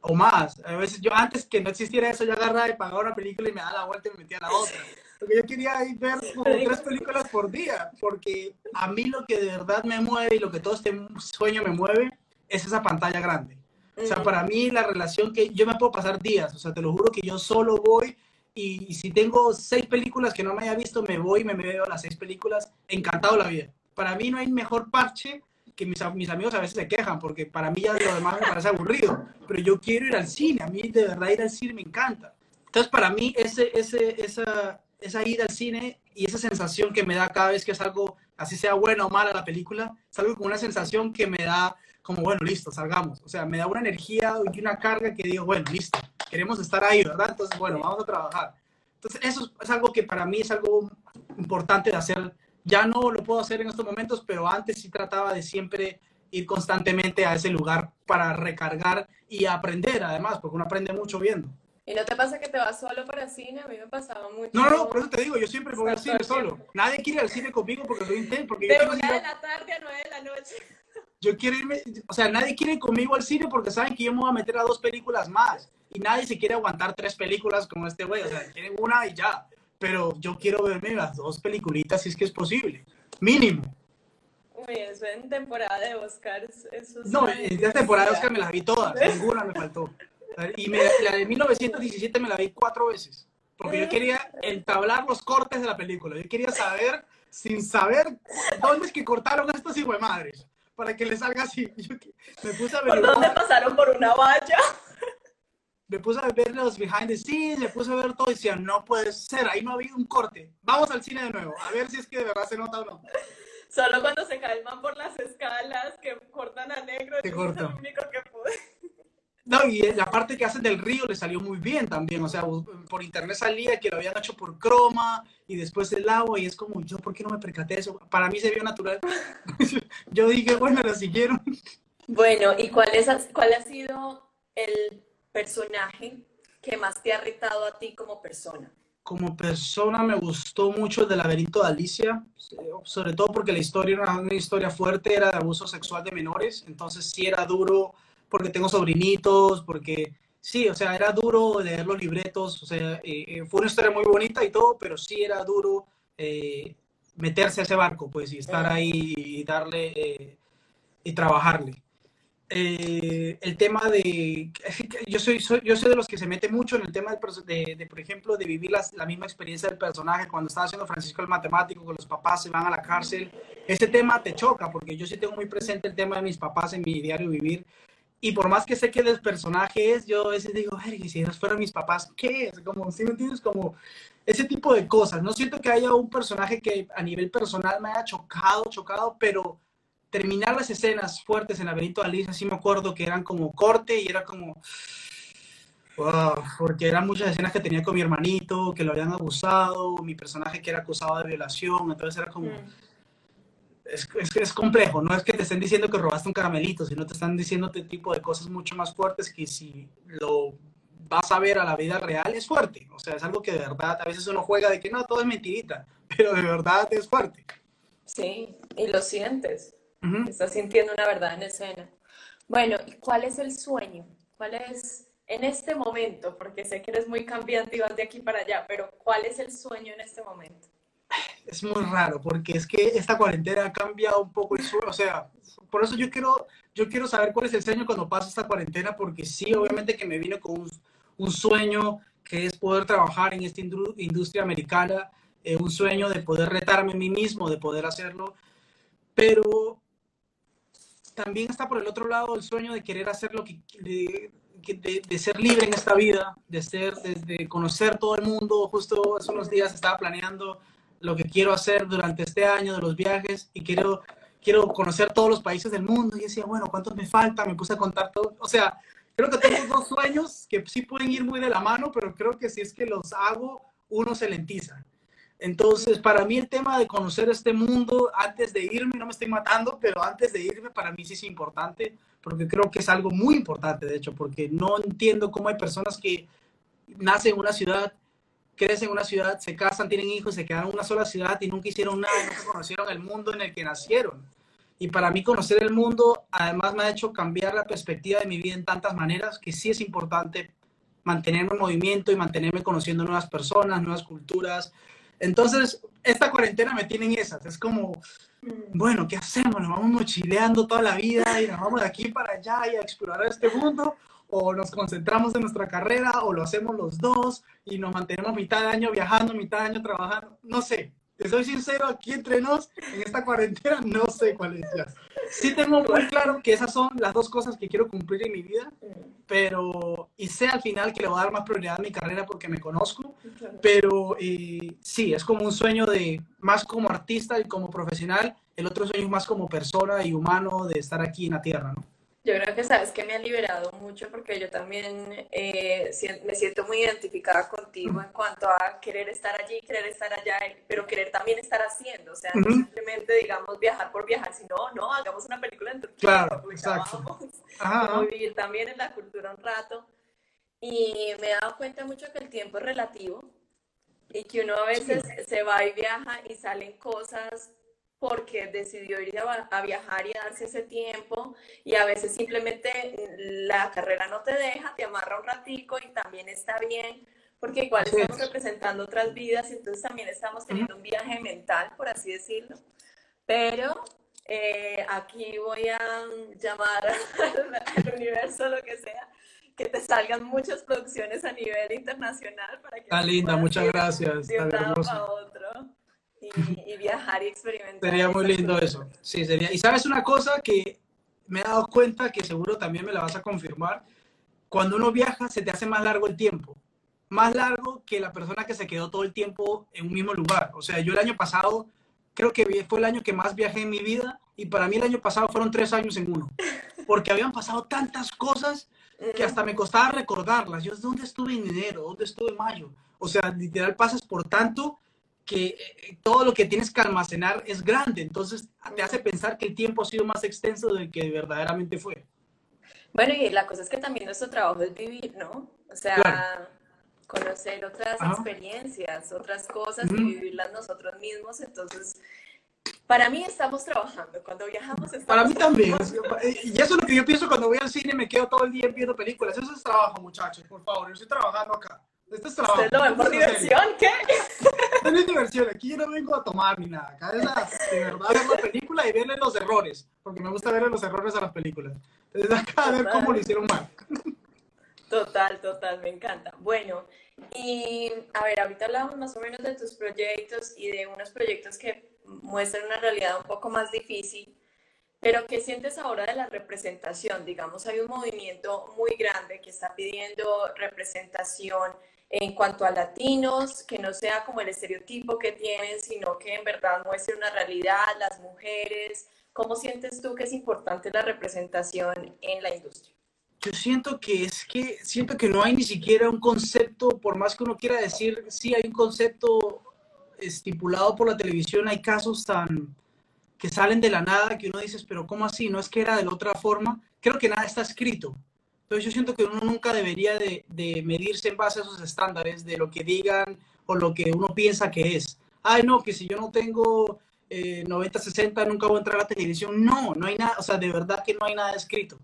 o más. A veces yo antes que no existiera eso, yo agarraba y pagaba una película y me daba la vuelta y me metía a la otra. Porque yo quería ver como tres películas por día, porque a mí lo que de verdad me mueve y lo que todo este sueño me mueve es esa pantalla grande. O sea, para mí la relación que yo me puedo pasar días, o sea, te lo juro que yo solo voy y, si tengo seis películas que no me haya visto, me voy y me veo las seis películas, encantado la vida. Para mí no hay mejor parche que mis, amigos a veces se quejan, porque para mí ya lo demás me parece aburrido, pero yo quiero ir al cine, a mí de verdad ir al cine me encanta. Entonces, para mí, ese, ese, esa, esa ida al cine y esa sensación que me da cada vez que es algo, así sea buena o mala la película, es algo como una sensación que me da como, bueno, listo, salgamos. O sea, me da una energía y una carga que digo, bueno, listo, queremos estar ahí, ¿verdad? Entonces, bueno, vamos a trabajar. Entonces, eso es algo que para mí es algo importante de hacer ya no lo puedo hacer en estos momentos, pero antes sí trataba de siempre ir constantemente a ese lugar para recargar y aprender, además, porque uno aprende mucho viendo. ¿Y no te pasa que te vas solo para cine? A mí me pasaba mucho. No, no, por eso te digo, yo siempre voy al cine solo. Nadie quiere ir al cine conmigo porque lo intento. Porque de una de la tarde a nueve de la noche. Yo quiero irme, o sea, nadie quiere ir conmigo al cine porque saben que yo me voy a meter a dos películas más. Y nadie se quiere aguantar tres películas como este güey. O sea, quieren una y ya pero yo quiero verme las dos peliculitas si es que es posible, mínimo. Uy, eso en temporada de Oscar, eso No, en esta temporada de Oscar me las vi todas, ninguna me faltó. Y me, la de 1917 me la vi cuatro veces, porque yo quería entablar los cortes de la película. Yo quería saber, sin saber dónde es que cortaron a estos hijos de madres, para que le salga así. Yo me puse a ver. ¿Por dónde pasaron por una valla? Me puse a ver los behind the scenes, me puse a ver todo y decía, no puede ser, ahí no ha habido un corte. Vamos al cine de nuevo, a ver si es que de verdad se nota o no. Solo cuando se calman por las escalas, que cortan a negro, Te cortan. es lo único que pude. No, y la parte que hacen del río le salió muy bien también. O sea, por internet salía que lo habían hecho por croma y después el agua. Y es como, yo, ¿por qué no me percaté de eso? Para mí se vio natural. yo dije, bueno, lo siguieron. Bueno, ¿y cuál, es, cuál ha sido el personaje que más te ha retado a ti como persona? Como persona me gustó mucho el de laberinto de Alicia, sobre todo porque la historia era una historia fuerte, era de abuso sexual de menores, entonces sí era duro porque tengo sobrinitos, porque sí, o sea, era duro leer los libretos, o sea, eh, eh, fue una historia muy bonita y todo, pero sí era duro eh, meterse a ese barco, pues, y estar ahí y darle y trabajarle. El tema de yo soy, soy, yo soy de los que se mete mucho en el tema de, de, por ejemplo de vivir la misma experiencia del personaje cuando estaba haciendo Francisco el matemático con los papás se van a la cárcel ese tema te choca porque yo sí tengo muy presente el tema de mis papás en mi diario vivir y por más que sé que el personaje es, yo a veces digo, ay, si ellos fueran mis papás, ¿qué es? Como, ¿sí me entiendes? Como ese tipo de cosas. No siento que haya un personaje que a nivel personal me haya chocado, chocado, pero terminar las escenas fuertes en Laberinto de Alicia, sí me acuerdo que eran como corte y era como, wow, porque eran muchas escenas que tenía con mi hermanito, que lo habían abusado, mi personaje que era acusado de violación, entonces era como... Mm es, es, complejo, no es que te estén diciendo que robaste un caramelito, sino te están diciendo este tipo de cosas mucho más fuertes que si lo vas a ver a la vida real es fuerte. O sea, es algo que de verdad, a veces uno juega de que no, todo es mentirita, pero de verdad es fuerte. Sí, y lo sientes. Estás sintiendo una verdad en escena. Bueno, ¿y cuál es el sueño? ¿Cuál es en este momento? Porque sé que eres muy cambiante y vas de aquí para allá, pero ¿cuál es el sueño en este momento? es muy raro porque es que esta cuarentena ha cambiado un poco el sueño, o sea, por eso yo quiero, yo quiero saber cuál es el sueño cuando pasa esta cuarentena, porque sí, obviamente que me vino con un, sueño que es poder trabajar en esta industria americana, eh, un sueño de poder retarme a mí mismo, de poder hacerlo, pero también está por el otro lado el sueño de querer hacer lo que... De, de, ser libre en esta vida, de ser, de, conocer todo el mundo. Justo hace unos días estaba planeando lo que quiero hacer durante este año de los viajes y quiero, quiero conocer todos los países del mundo. Y decía, bueno, ¿cuántos me falta? Me puse a contar todo. O sea, creo que tengo dos sueños que sí pueden ir muy de la mano, pero creo que si es que los hago, uno se lentiza. Entonces, para mí el tema de conocer este mundo antes de irme, no me estoy matando, pero antes de irme para mí sí es importante, porque creo que es algo muy importante, de hecho, porque no entiendo cómo hay personas que nacen en una ciudad crecen en una ciudad, se casan, tienen hijos, se quedan en una sola ciudad y nunca hicieron nada, nunca conocieron el mundo en el que nacieron. Y para mí conocer el mundo además me ha hecho cambiar la perspectiva de mi vida en tantas maneras que sí es importante mantenerme en movimiento y mantenerme conociendo nuevas personas, nuevas culturas. Entonces, esta cuarentena me tiene en esas. Es como, bueno, ¿qué hacemos? Nos vamos mochileando toda la vida y nos vamos de aquí para allá y a explorar este mundo o nos concentramos en nuestra carrera o lo hacemos los dos y nos mantenemos mitad de año viajando, mitad de año trabajando, no sé. Te soy sincero, aquí entre nos, en esta cuarentena, no sé cuál es ya. Sí tengo muy claro que esas son las dos cosas que quiero cumplir en mi vida, pero, y sé al final que le voy a dar más prioridad a mi carrera porque me conozco, pero eh, sí, es como un sueño de, más como artista y como profesional, el otro sueño es más como persona y humano de estar aquí en la tierra, ¿no? Yo creo que sabes que me ha liberado mucho porque yo también eh, me siento muy identificada contigo en cuanto a querer estar allí, querer estar allá, pero querer también estar haciendo. O sea, no simplemente, digamos, viajar por viajar, sino, no, hagamos una película en Turquía. Claro, exacto. vivir también en la cultura un rato. Y me he dado cuenta mucho que el tiempo es relativo y que uno a veces se va y viaja y salen cosas porque decidió ir a, viajar y a darse ese tiempo y a veces simplemente la carrera no te deja, te amarra un ratico y también está bien porque igual estamos representando otras vidas y entonces también estamos teniendo un viaje mental, por así decirlo. Pero eh, aquí voy a llamar al, universo, lo que sea, que te salgan muchas producciones a nivel internacional para que... Está linda, muchas gracias. De un lado a otro. Y, y, viajar y experimentar. Sería muy lindo eso. Sí, sería. Y sabes una cosa que me he dado cuenta que seguro también me la vas a confirmar. Cuando uno viaja se te hace más largo el tiempo. Más largo que la persona que se quedó todo el tiempo en un mismo lugar. O sea, yo el año pasado creo que fue el año que más viajé en mi vida y para mí el año pasado fueron tres años en uno. Porque habían pasado tantas cosas que hasta me costaba recordarlas. Yo, ¿dónde estuve en enero? ¿Dónde estuve en mayo? O sea, literal pasas por tanto que eh, todo lo que tienes que almacenar es grande, entonces te hace pensar que el tiempo ha sido más extenso del que verdaderamente fue. Bueno, y la cosa es que también nuestro trabajo es vivir, ¿no? O sea, conocer otras experiencias, otras cosas y vivirlas nosotros mismos, entonces... Para mí estamos trabajando, cuando viajamos estamos Para mí también, y eso es lo que yo pienso cuando voy al cine, me quedo todo el día viendo películas, eso es trabajo muchachos, por favor, yo estoy trabajando acá. Esto es trabajo. ¿Usted lo ven por diversión? ¿Qué? No es diversión, aquí yo no vengo a tomar ni nada. Acá es de verdad ver la película y verle los errores, porque me gusta verle los errores a las películas. Entonces acá a ver cómo lo hicieron mal. Total, total, me encanta. Bueno, y a ver, ahorita hablamos más o menos de tus proyectos y de unos proyectos que muestran una realidad un poco más difícil. Pero, ¿qué sientes ahora de la representación? Digamos, hay un movimiento muy grande que está pidiendo representación en cuanto a latinos, que no sea como el estereotipo que tienen, sino que en verdad muestre una realidad, las mujeres. ¿Cómo sientes tú que es importante la representación en la industria? Yo siento que es que siento que no hay ni siquiera un concepto, por más que uno quiera decir, sí hay un concepto estipulado por la televisión, hay casos tan que salen de la nada que uno dice, pero ¿cómo así? No es que era de la otra forma. Creo que nada está escrito. Entonces yo siento que uno nunca debería de, medirse en base a esos estándares de lo que digan o lo que uno piensa que es. Ay, no, que si yo no tengo 90, eh, 60 nunca voy a entrar a la televisión. No, no hay nada, o sea, de verdad que no hay nada escrito.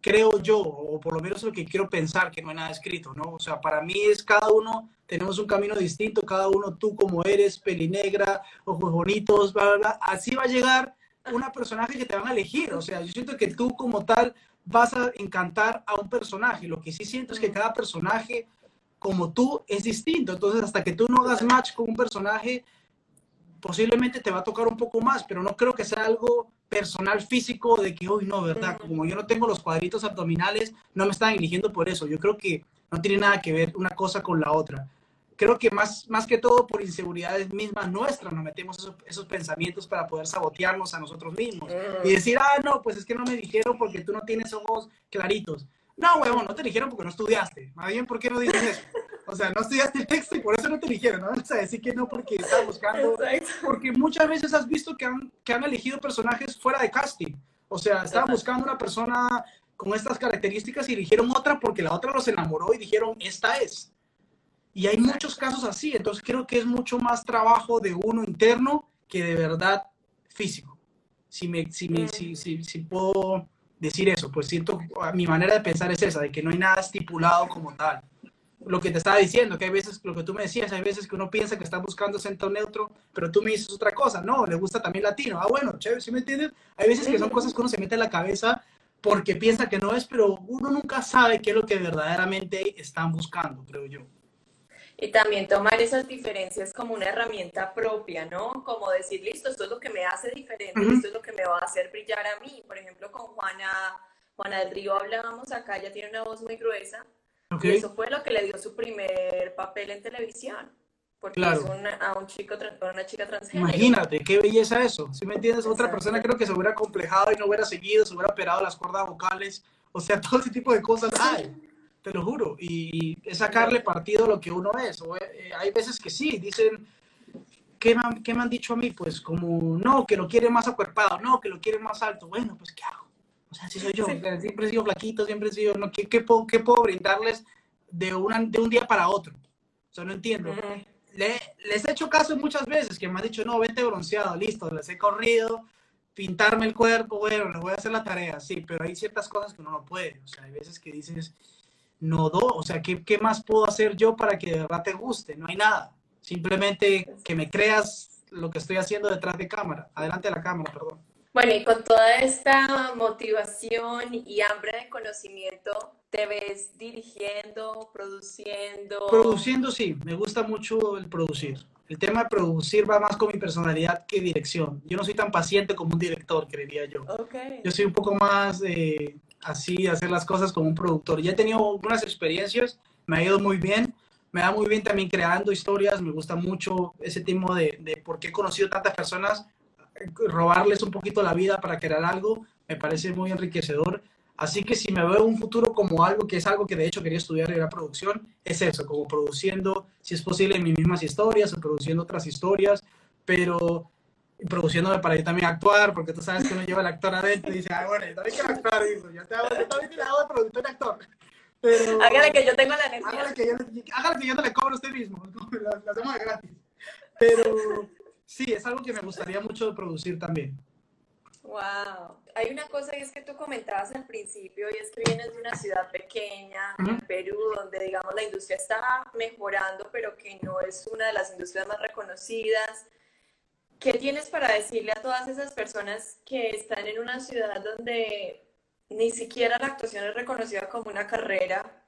Creo yo, o por lo menos lo que quiero pensar, que no hay nada escrito, ¿no? O sea, para mí es cada uno, tenemos un camino distinto, cada uno tú como eres, pelinegra, ojos bonitos, bla, bla, bla. Así va a llegar una personaje que te van a elegir. O sea, yo siento que tú como tal vas a encantar a un personaje. Lo que sí siento es que cada personaje, como tú, es distinto. Entonces, hasta que tú no hagas match con un personaje, posiblemente te va a tocar un poco más, pero no creo que sea algo personal físico de que hoy no, ¿verdad? Como yo no tengo los cuadritos abdominales, no me están eligiendo por eso. Yo creo que no tiene nada que ver una cosa con la otra creo que más, más que todo por inseguridades mismas nuestras nos metemos esos, esos pensamientos para poder sabotearnos a nosotros mismos mm. y decir, ah, no, pues es que no me dijeron porque tú no tienes ojos claritos. No, huevón, no te dijeron porque no estudiaste. Más bien, ¿por qué no dices eso? O sea, no estudiaste el texto y por eso no te dijeron, ¿no? O sea, decir que no porque estás buscando... Porque muchas veces has visto que han, que han elegido personajes fuera de casting. O sea, estaban buscando una persona con estas características y eligieron otra porque la otra los enamoró y dijeron, esta es. Y hay muchos casos así, entonces creo que es mucho más trabajo de uno interno que de verdad físico. Si, me, si, me, si, si, si puedo decir eso, pues siento, mi manera de pensar es esa, de que no hay nada estipulado como tal. Lo que te estaba diciendo, que hay veces, lo que tú me decías, hay veces que uno piensa que está buscando centro neutro, pero tú me dices otra cosa, no, le gusta también latino. Ah, bueno, chévere, ¿sí me entiendes? Hay veces que son cosas que uno se mete en la cabeza porque piensa que no es, pero uno nunca sabe qué es lo que verdaderamente están buscando, creo yo y también tomar esas diferencias como una herramienta propia, ¿no? Como decir, listo, esto es lo que me hace diferente, esto es lo que me va a hacer brillar a mí. Por ejemplo, con Juana, Juana del Río hablábamos acá, ella tiene una voz muy gruesa, y eso fue lo que le dio su primer papel en televisión. Porque es una, a un chico, una chica transgénero. Imagínate, qué belleza eso. Si me entiendes, otra persona creo que se hubiera complejado y no hubiera seguido, se hubiera operado las cuerdas vocales. O sea, todo ese tipo de cosas hay te lo juro, y es sacarle partido a lo que uno es. O, eh, hay veces que sí, dicen, ¿qué me, han, ¿qué me, han, dicho a mí? Pues como, no, que lo quiere más acuerpado, no, que lo quiere más alto. Bueno, pues ¿qué hago? O sea, si soy yo, siempre he sido flaquito, siempre he sido, no, ¿qué, qué, puedo, qué puedo brindarles de, una, de un día para otro? O sea, no entiendo. les he hecho caso muchas veces que me han dicho, no, vente bronceado, listo, les he corrido, pintarme el cuerpo, bueno, les voy a hacer la tarea, sí, pero hay ciertas cosas que uno no puede. O sea, hay veces que dices, no do, o sea, ¿qué, ¿qué, más puedo hacer yo para que de verdad te guste? No hay nada. Simplemente que me creas lo que estoy haciendo detrás de cámara, adelante de la cámara, perdón. Bueno, y con toda esta motivación y hambre de conocimiento, ¿te ves dirigiendo, produciendo? Produciendo, sí, me gusta mucho el producir. El tema de producir va más con mi personalidad que dirección. Yo no soy tan paciente como un director, creería yo. Okay. Yo soy un poco más eh, así, hacer las cosas como un productor. Ya he tenido algunas experiencias, me ha ido muy bien. Me da muy bien también creando historias, me gusta mucho ese tipo de, de por qué he conocido tantas personas robarles un poquito la vida para crear algo, me parece muy enriquecedor. Así que si me veo un futuro como algo que es algo que de hecho quería estudiar en la producción, es eso, como produciendo, si es posible, mis mismas historias o produciendo otras historias, pero produciéndome para yo también actuar, porque tú sabes que uno lleva el actor adentro y dice, ah, bueno, yo también quiero actuar, digo, yo, te hago, yo también te hago de productor y actor. Pero, hágale que yo tengo la necesidad. Hágale que yo, hágale que yo no le cobro a usted mismo, lo hacemos de gratis. Pero sí, es algo que me gustaría mucho producir también. Wow. Hay una cosa y es que tú comentabas al principio y es que vienes de una ciudad pequeña, en Perú, donde digamos la industria está mejorando, pero que no es una de las industrias más reconocidas. ¿Qué tienes para decirle a todas esas personas que están en una ciudad donde ni siquiera la actuación es reconocida como una carrera,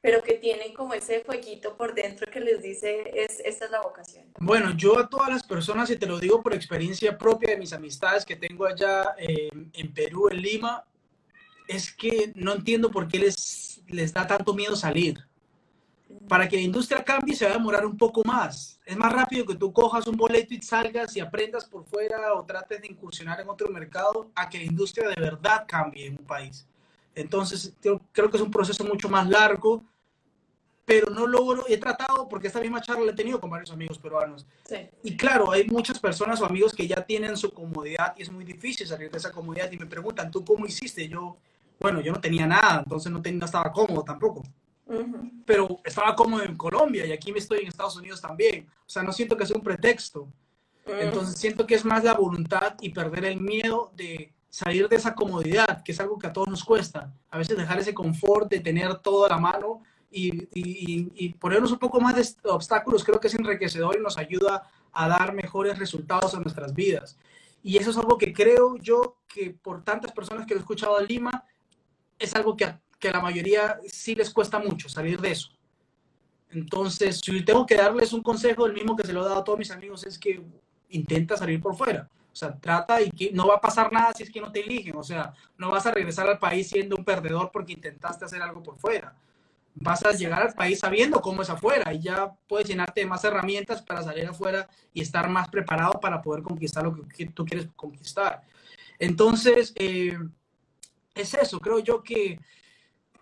pero que tienen como ese fueguito por dentro que les dice, es, esta es la vocación. Bueno, yo a todas las personas, y te lo digo por experiencia propia de mis amistades que tengo allá eh, en Perú, en Lima, es que no entiendo por qué les, les da tanto miedo salir. Para que la industria cambie se va a demorar un poco más. Es más rápido que tú cojas un boleto y salgas y aprendas por fuera o trates de incursionar en otro mercado a que la industria de verdad cambie en un país. Entonces, yo creo que es un proceso mucho más largo pero no logro, he tratado, porque esta misma charla la he tenido con varios amigos peruanos. Sí. Y claro, hay muchas personas o amigos que ya tienen su comodidad y es muy difícil salir de esa comodidad y me preguntan, ¿tú cómo hiciste? Yo, bueno, yo no tenía nada, entonces no, tenía, no estaba cómodo tampoco. Pero estaba cómodo en Colombia y aquí me estoy en Estados Unidos también. O sea, no siento que sea un pretexto. Entonces siento que es más la voluntad y perder el miedo de salir de esa comodidad, que es algo que a todos nos cuesta. A veces dejar ese confort de tener todo a la mano y, ponernos un poco más de obstáculos creo que es enriquecedor y nos ayuda a dar mejores resultados en nuestras vidas. Y eso es algo que creo yo que por tantas personas que he escuchado en Lima, es algo que a, que la mayoría sí les cuesta mucho salir de eso. Entonces, si tengo que darles un consejo, el mismo que se lo he dado a todos mis amigos, es que intenta salir por fuera. O sea, trata y que no va a pasar nada si es que no te eligen. O sea, no vas a regresar al país siendo un perdedor porque intentaste hacer algo por fuera vas a llegar al país sabiendo cómo es afuera y ya puedes llenarte de más herramientas para salir afuera y estar más preparado para poder conquistar lo que tú quieres conquistar. Entonces, eh, es eso, creo yo que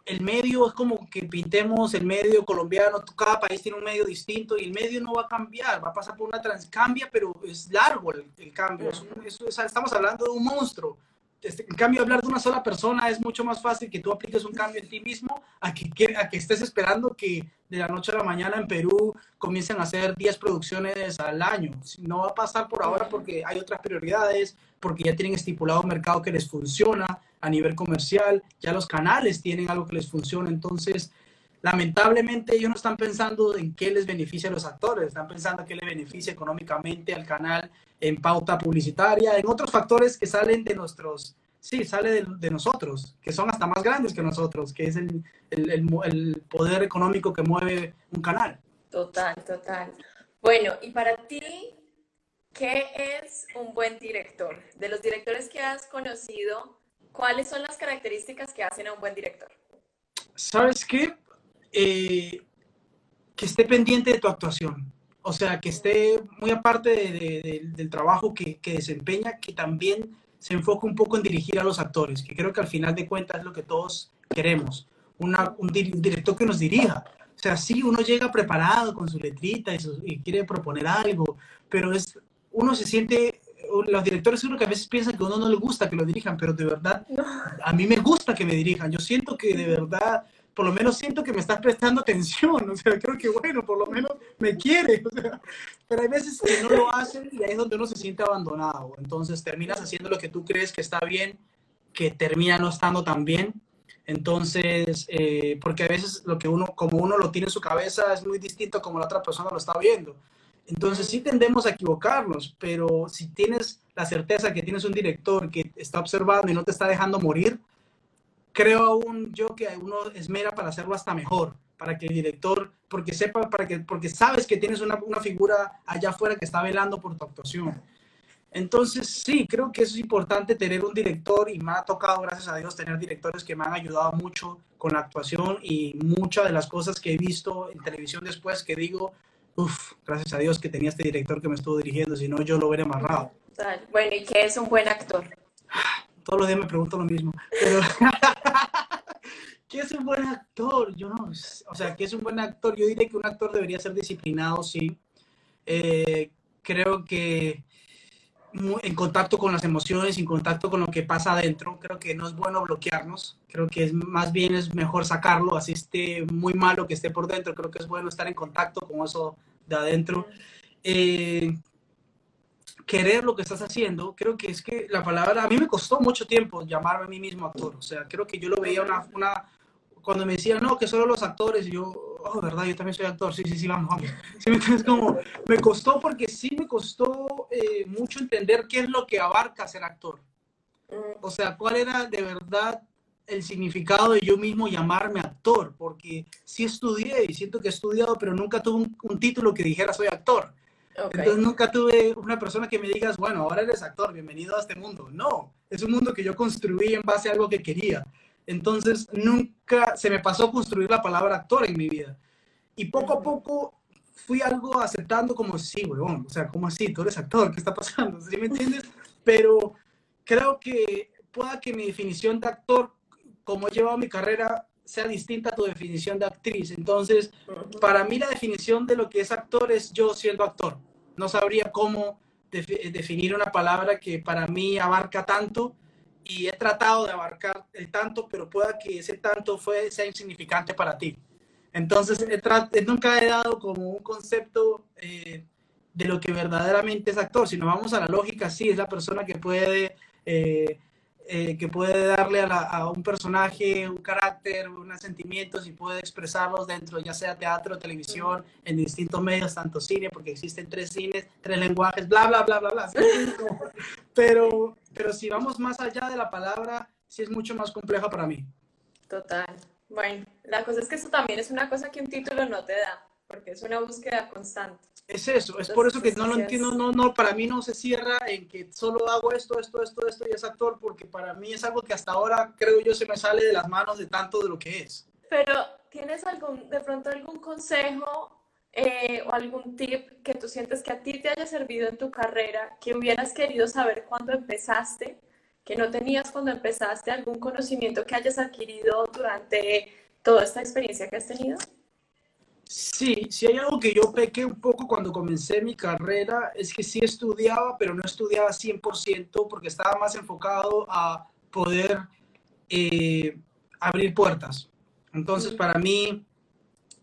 el medio es como que pintemos el medio colombiano, cada país tiene un medio distinto y el medio no va a cambiar, va a pasar por una trans, cambia, pero es largo el, cambio, estamos hablando de un monstruo, este, en cambio, hablar de una sola persona es mucho más fácil que tú apliques un cambio en ti mismo a que, a que estés esperando que de la noche a la mañana en Perú comiencen a hacer 10 producciones al año. No va a pasar por ahora porque hay otras prioridades, porque ya tienen estipulado un mercado que les funciona a nivel comercial, ya los canales tienen algo que les funciona. Entonces, lamentablemente ellos no están pensando en qué les beneficia a los actores, están pensando en qué le beneficia económicamente al canal en pauta publicitaria, en otros factores que salen de nuestros, sí, sale de, nosotros, que son hasta más grandes que nosotros, que es el, el, el, poder económico que mueve un canal. Total, total. Bueno, y para ti, ¿qué es un buen director? De los directores que has conocido, ¿cuáles son las características que hacen a un buen director? ¿Sabes qué? Eh, que esté pendiente de tu actuación. O sea, que esté muy aparte del trabajo que, desempeña, que también se enfoque un poco en dirigir a los actores, que creo que al final de cuentas es lo que todos queremos, un, director que nos dirija. O sea, sí, uno llega preparado con su letrita y, y quiere proponer algo, pero es, uno se siente los directores seguro que a veces piensan que a uno no le gusta que lo dirijan, pero de verdad, a mí me gusta que me dirijan. Yo siento que de verdad por lo menos siento que me estás prestando atención, o sea, creo que bueno, por lo menos me quiere, o sea, pero hay veces que no lo hacen y ahí es donde uno se siente abandonado, entonces terminas haciendo lo que tú crees que está bien, que termina no estando tan bien, entonces, eh, porque a veces lo que uno, como uno lo tiene en su cabeza es muy distinto como la otra persona lo está viendo, entonces sí tendemos a equivocarnos, pero si tienes la certeza que tienes un director que está observando y no te está dejando morir, creo aún yo que uno esmera para hacerlo hasta mejor, para que el director, porque sepa, para que, porque sabes que tienes una, una figura allá afuera que está velando por tu actuación. Entonces, sí, creo que es importante tener un director y me ha tocado, gracias a Dios, tener directores que me han ayudado mucho con la actuación y muchas de las cosas que he visto en televisión después que digo, uff, gracias a Dios que tenía este director que me estuvo dirigiendo, si no yo lo hubiera amarrado. Bueno, ¿y qué es un buen actor? Todos los días me pregunto lo mismo, pero ¿qué es un buen actor? Yo no, o sea, ¿qué es un buen actor? Yo diría que un actor debería ser disciplinado, sí. Eh, creo que en contacto con las emociones, en contacto con lo que pasa adentro. Creo que no es bueno bloquearnos. Creo que es, más bien es mejor sacarlo, así esté muy malo que esté por dentro. Creo que es bueno estar en contacto con eso de adentro. Eh, querer lo que estás haciendo, creo que es que la palabra, a mí me costó mucho tiempo llamarme a mí mismo actor. O sea, creo que yo lo veía una, una cuando me decían, no, que solo los actores, y yo, oh, verdad, yo también soy actor, sí, sí, sí, vamos, vamos. ¿Sí? Como, me costó porque sí me costó eh, mucho entender qué es lo que abarca ser actor. O sea, cuál era de verdad el significado de yo mismo llamarme actor, porque sí estudié y siento que he estudiado, pero nunca tuve un, título que dijera soy actor. Entonces nunca tuve una persona que me digas, bueno, ahora eres actor, bienvenido a este mundo. No, es un mundo que yo construí en base a algo que quería. Entonces nunca se me pasó construir la palabra actor en mi vida. Y poco a poco fui algo aceptando como, sí, weón, o sea, ¿cómo así? Tú eres actor, ¿qué está pasando? ¿Sí me entiendes? Pero creo que pueda que mi definición de actor, como he llevado mi carrera, sea distinta a tu definición de actriz. Entonces, para mí la definición de lo que es actor es yo siendo actor. No sabría cómo definir una palabra que para mí abarca tanto y he tratado de abarcar el tanto, pero pueda que ese tanto fue, sea insignificante para ti. Entonces, he nunca he dado como un concepto eh, de lo que verdaderamente es actor. Si nos vamos a la lógica, sí, es la persona que puede, eh, eh, que puede darle a, a, un personaje un carácter, unos sentimientos y puede expresarlos dentro, ya sea teatro, televisión, en distintos medios, tanto cine, porque existen tres cines, tres lenguajes, bla, bla, bla, bla, bla. Pero, pero si vamos más allá de la palabra, sí es mucho más compleja para mí. Total. Bueno, la cosa es que eso también es una cosa que un título no te da, porque es una búsqueda constante. Es eso, es por eso que no lo entiendo, no, no, para mí no se cierra en que solo hago esto, esto, esto, esto y es actor, porque para mí es algo que hasta ahora creo yo se me sale de las manos de tanto de lo que es. Pero, ¿tienes algún, de pronto algún consejo eh, o algún tip que tú sientes que a ti te haya servido en tu carrera, que hubieras querido saber cuando empezaste? que no tenías cuando empezaste, algún conocimiento que hayas adquirido durante toda esta experiencia que has tenido? Sí, sí hay algo que yo pequé un poco cuando comencé mi carrera, es que sí estudiaba, pero no estudiaba 100% porque estaba más enfocado a poder eh, abrir puertas. Entonces, para mí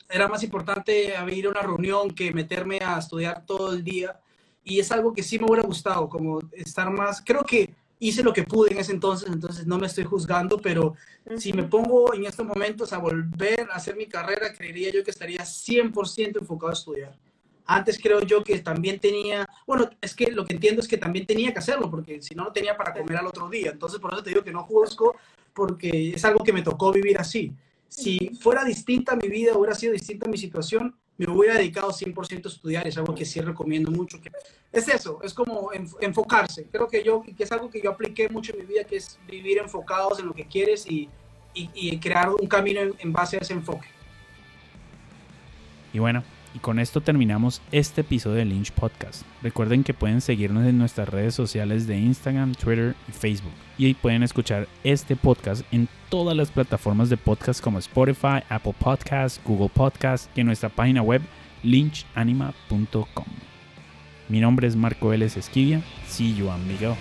era más importante abrir una reunión que meterme a estudiar todo el día. Y es algo que sí me hubiera gustado, como estar más, creo que hice lo que pude en ese entonces, entonces no me estoy juzgando, pero si me pongo en estos momentos a volver a hacer mi carrera, creería yo que estaría 100% enfocado a estudiar. Antes creo yo que también tenía, bueno, es que lo que entiendo es que también tenía que hacerlo, porque si no, no tenía para comer al otro día. Entonces, por eso te digo que no juzgo, porque es algo que me tocó vivir así. Si fuera distinta mi vida, hubiera sido distinta mi situación, me hubiera dedicado 100% a estudiar, es algo que sí recomiendo mucho. Es eso, es como enfocarse. Creo que yo, que es algo que yo apliqué mucho en mi vida, que es vivir enfocados en lo que quieres y, y, crear un camino en, base a ese enfoque. Y bueno, y con esto terminamos este episodio de Lynch Podcast. Recuerden que pueden seguirnos en nuestras redes sociales de Instagram, Twitter y Facebook. Y ahí pueden escuchar este podcast en todas las plataformas de podcast como Spotify, Apple Podcasts, Google Podcasts y en nuestra página web lynchanima.com. Mi nombre es Marco Vélez Esquivia. See you, amigo.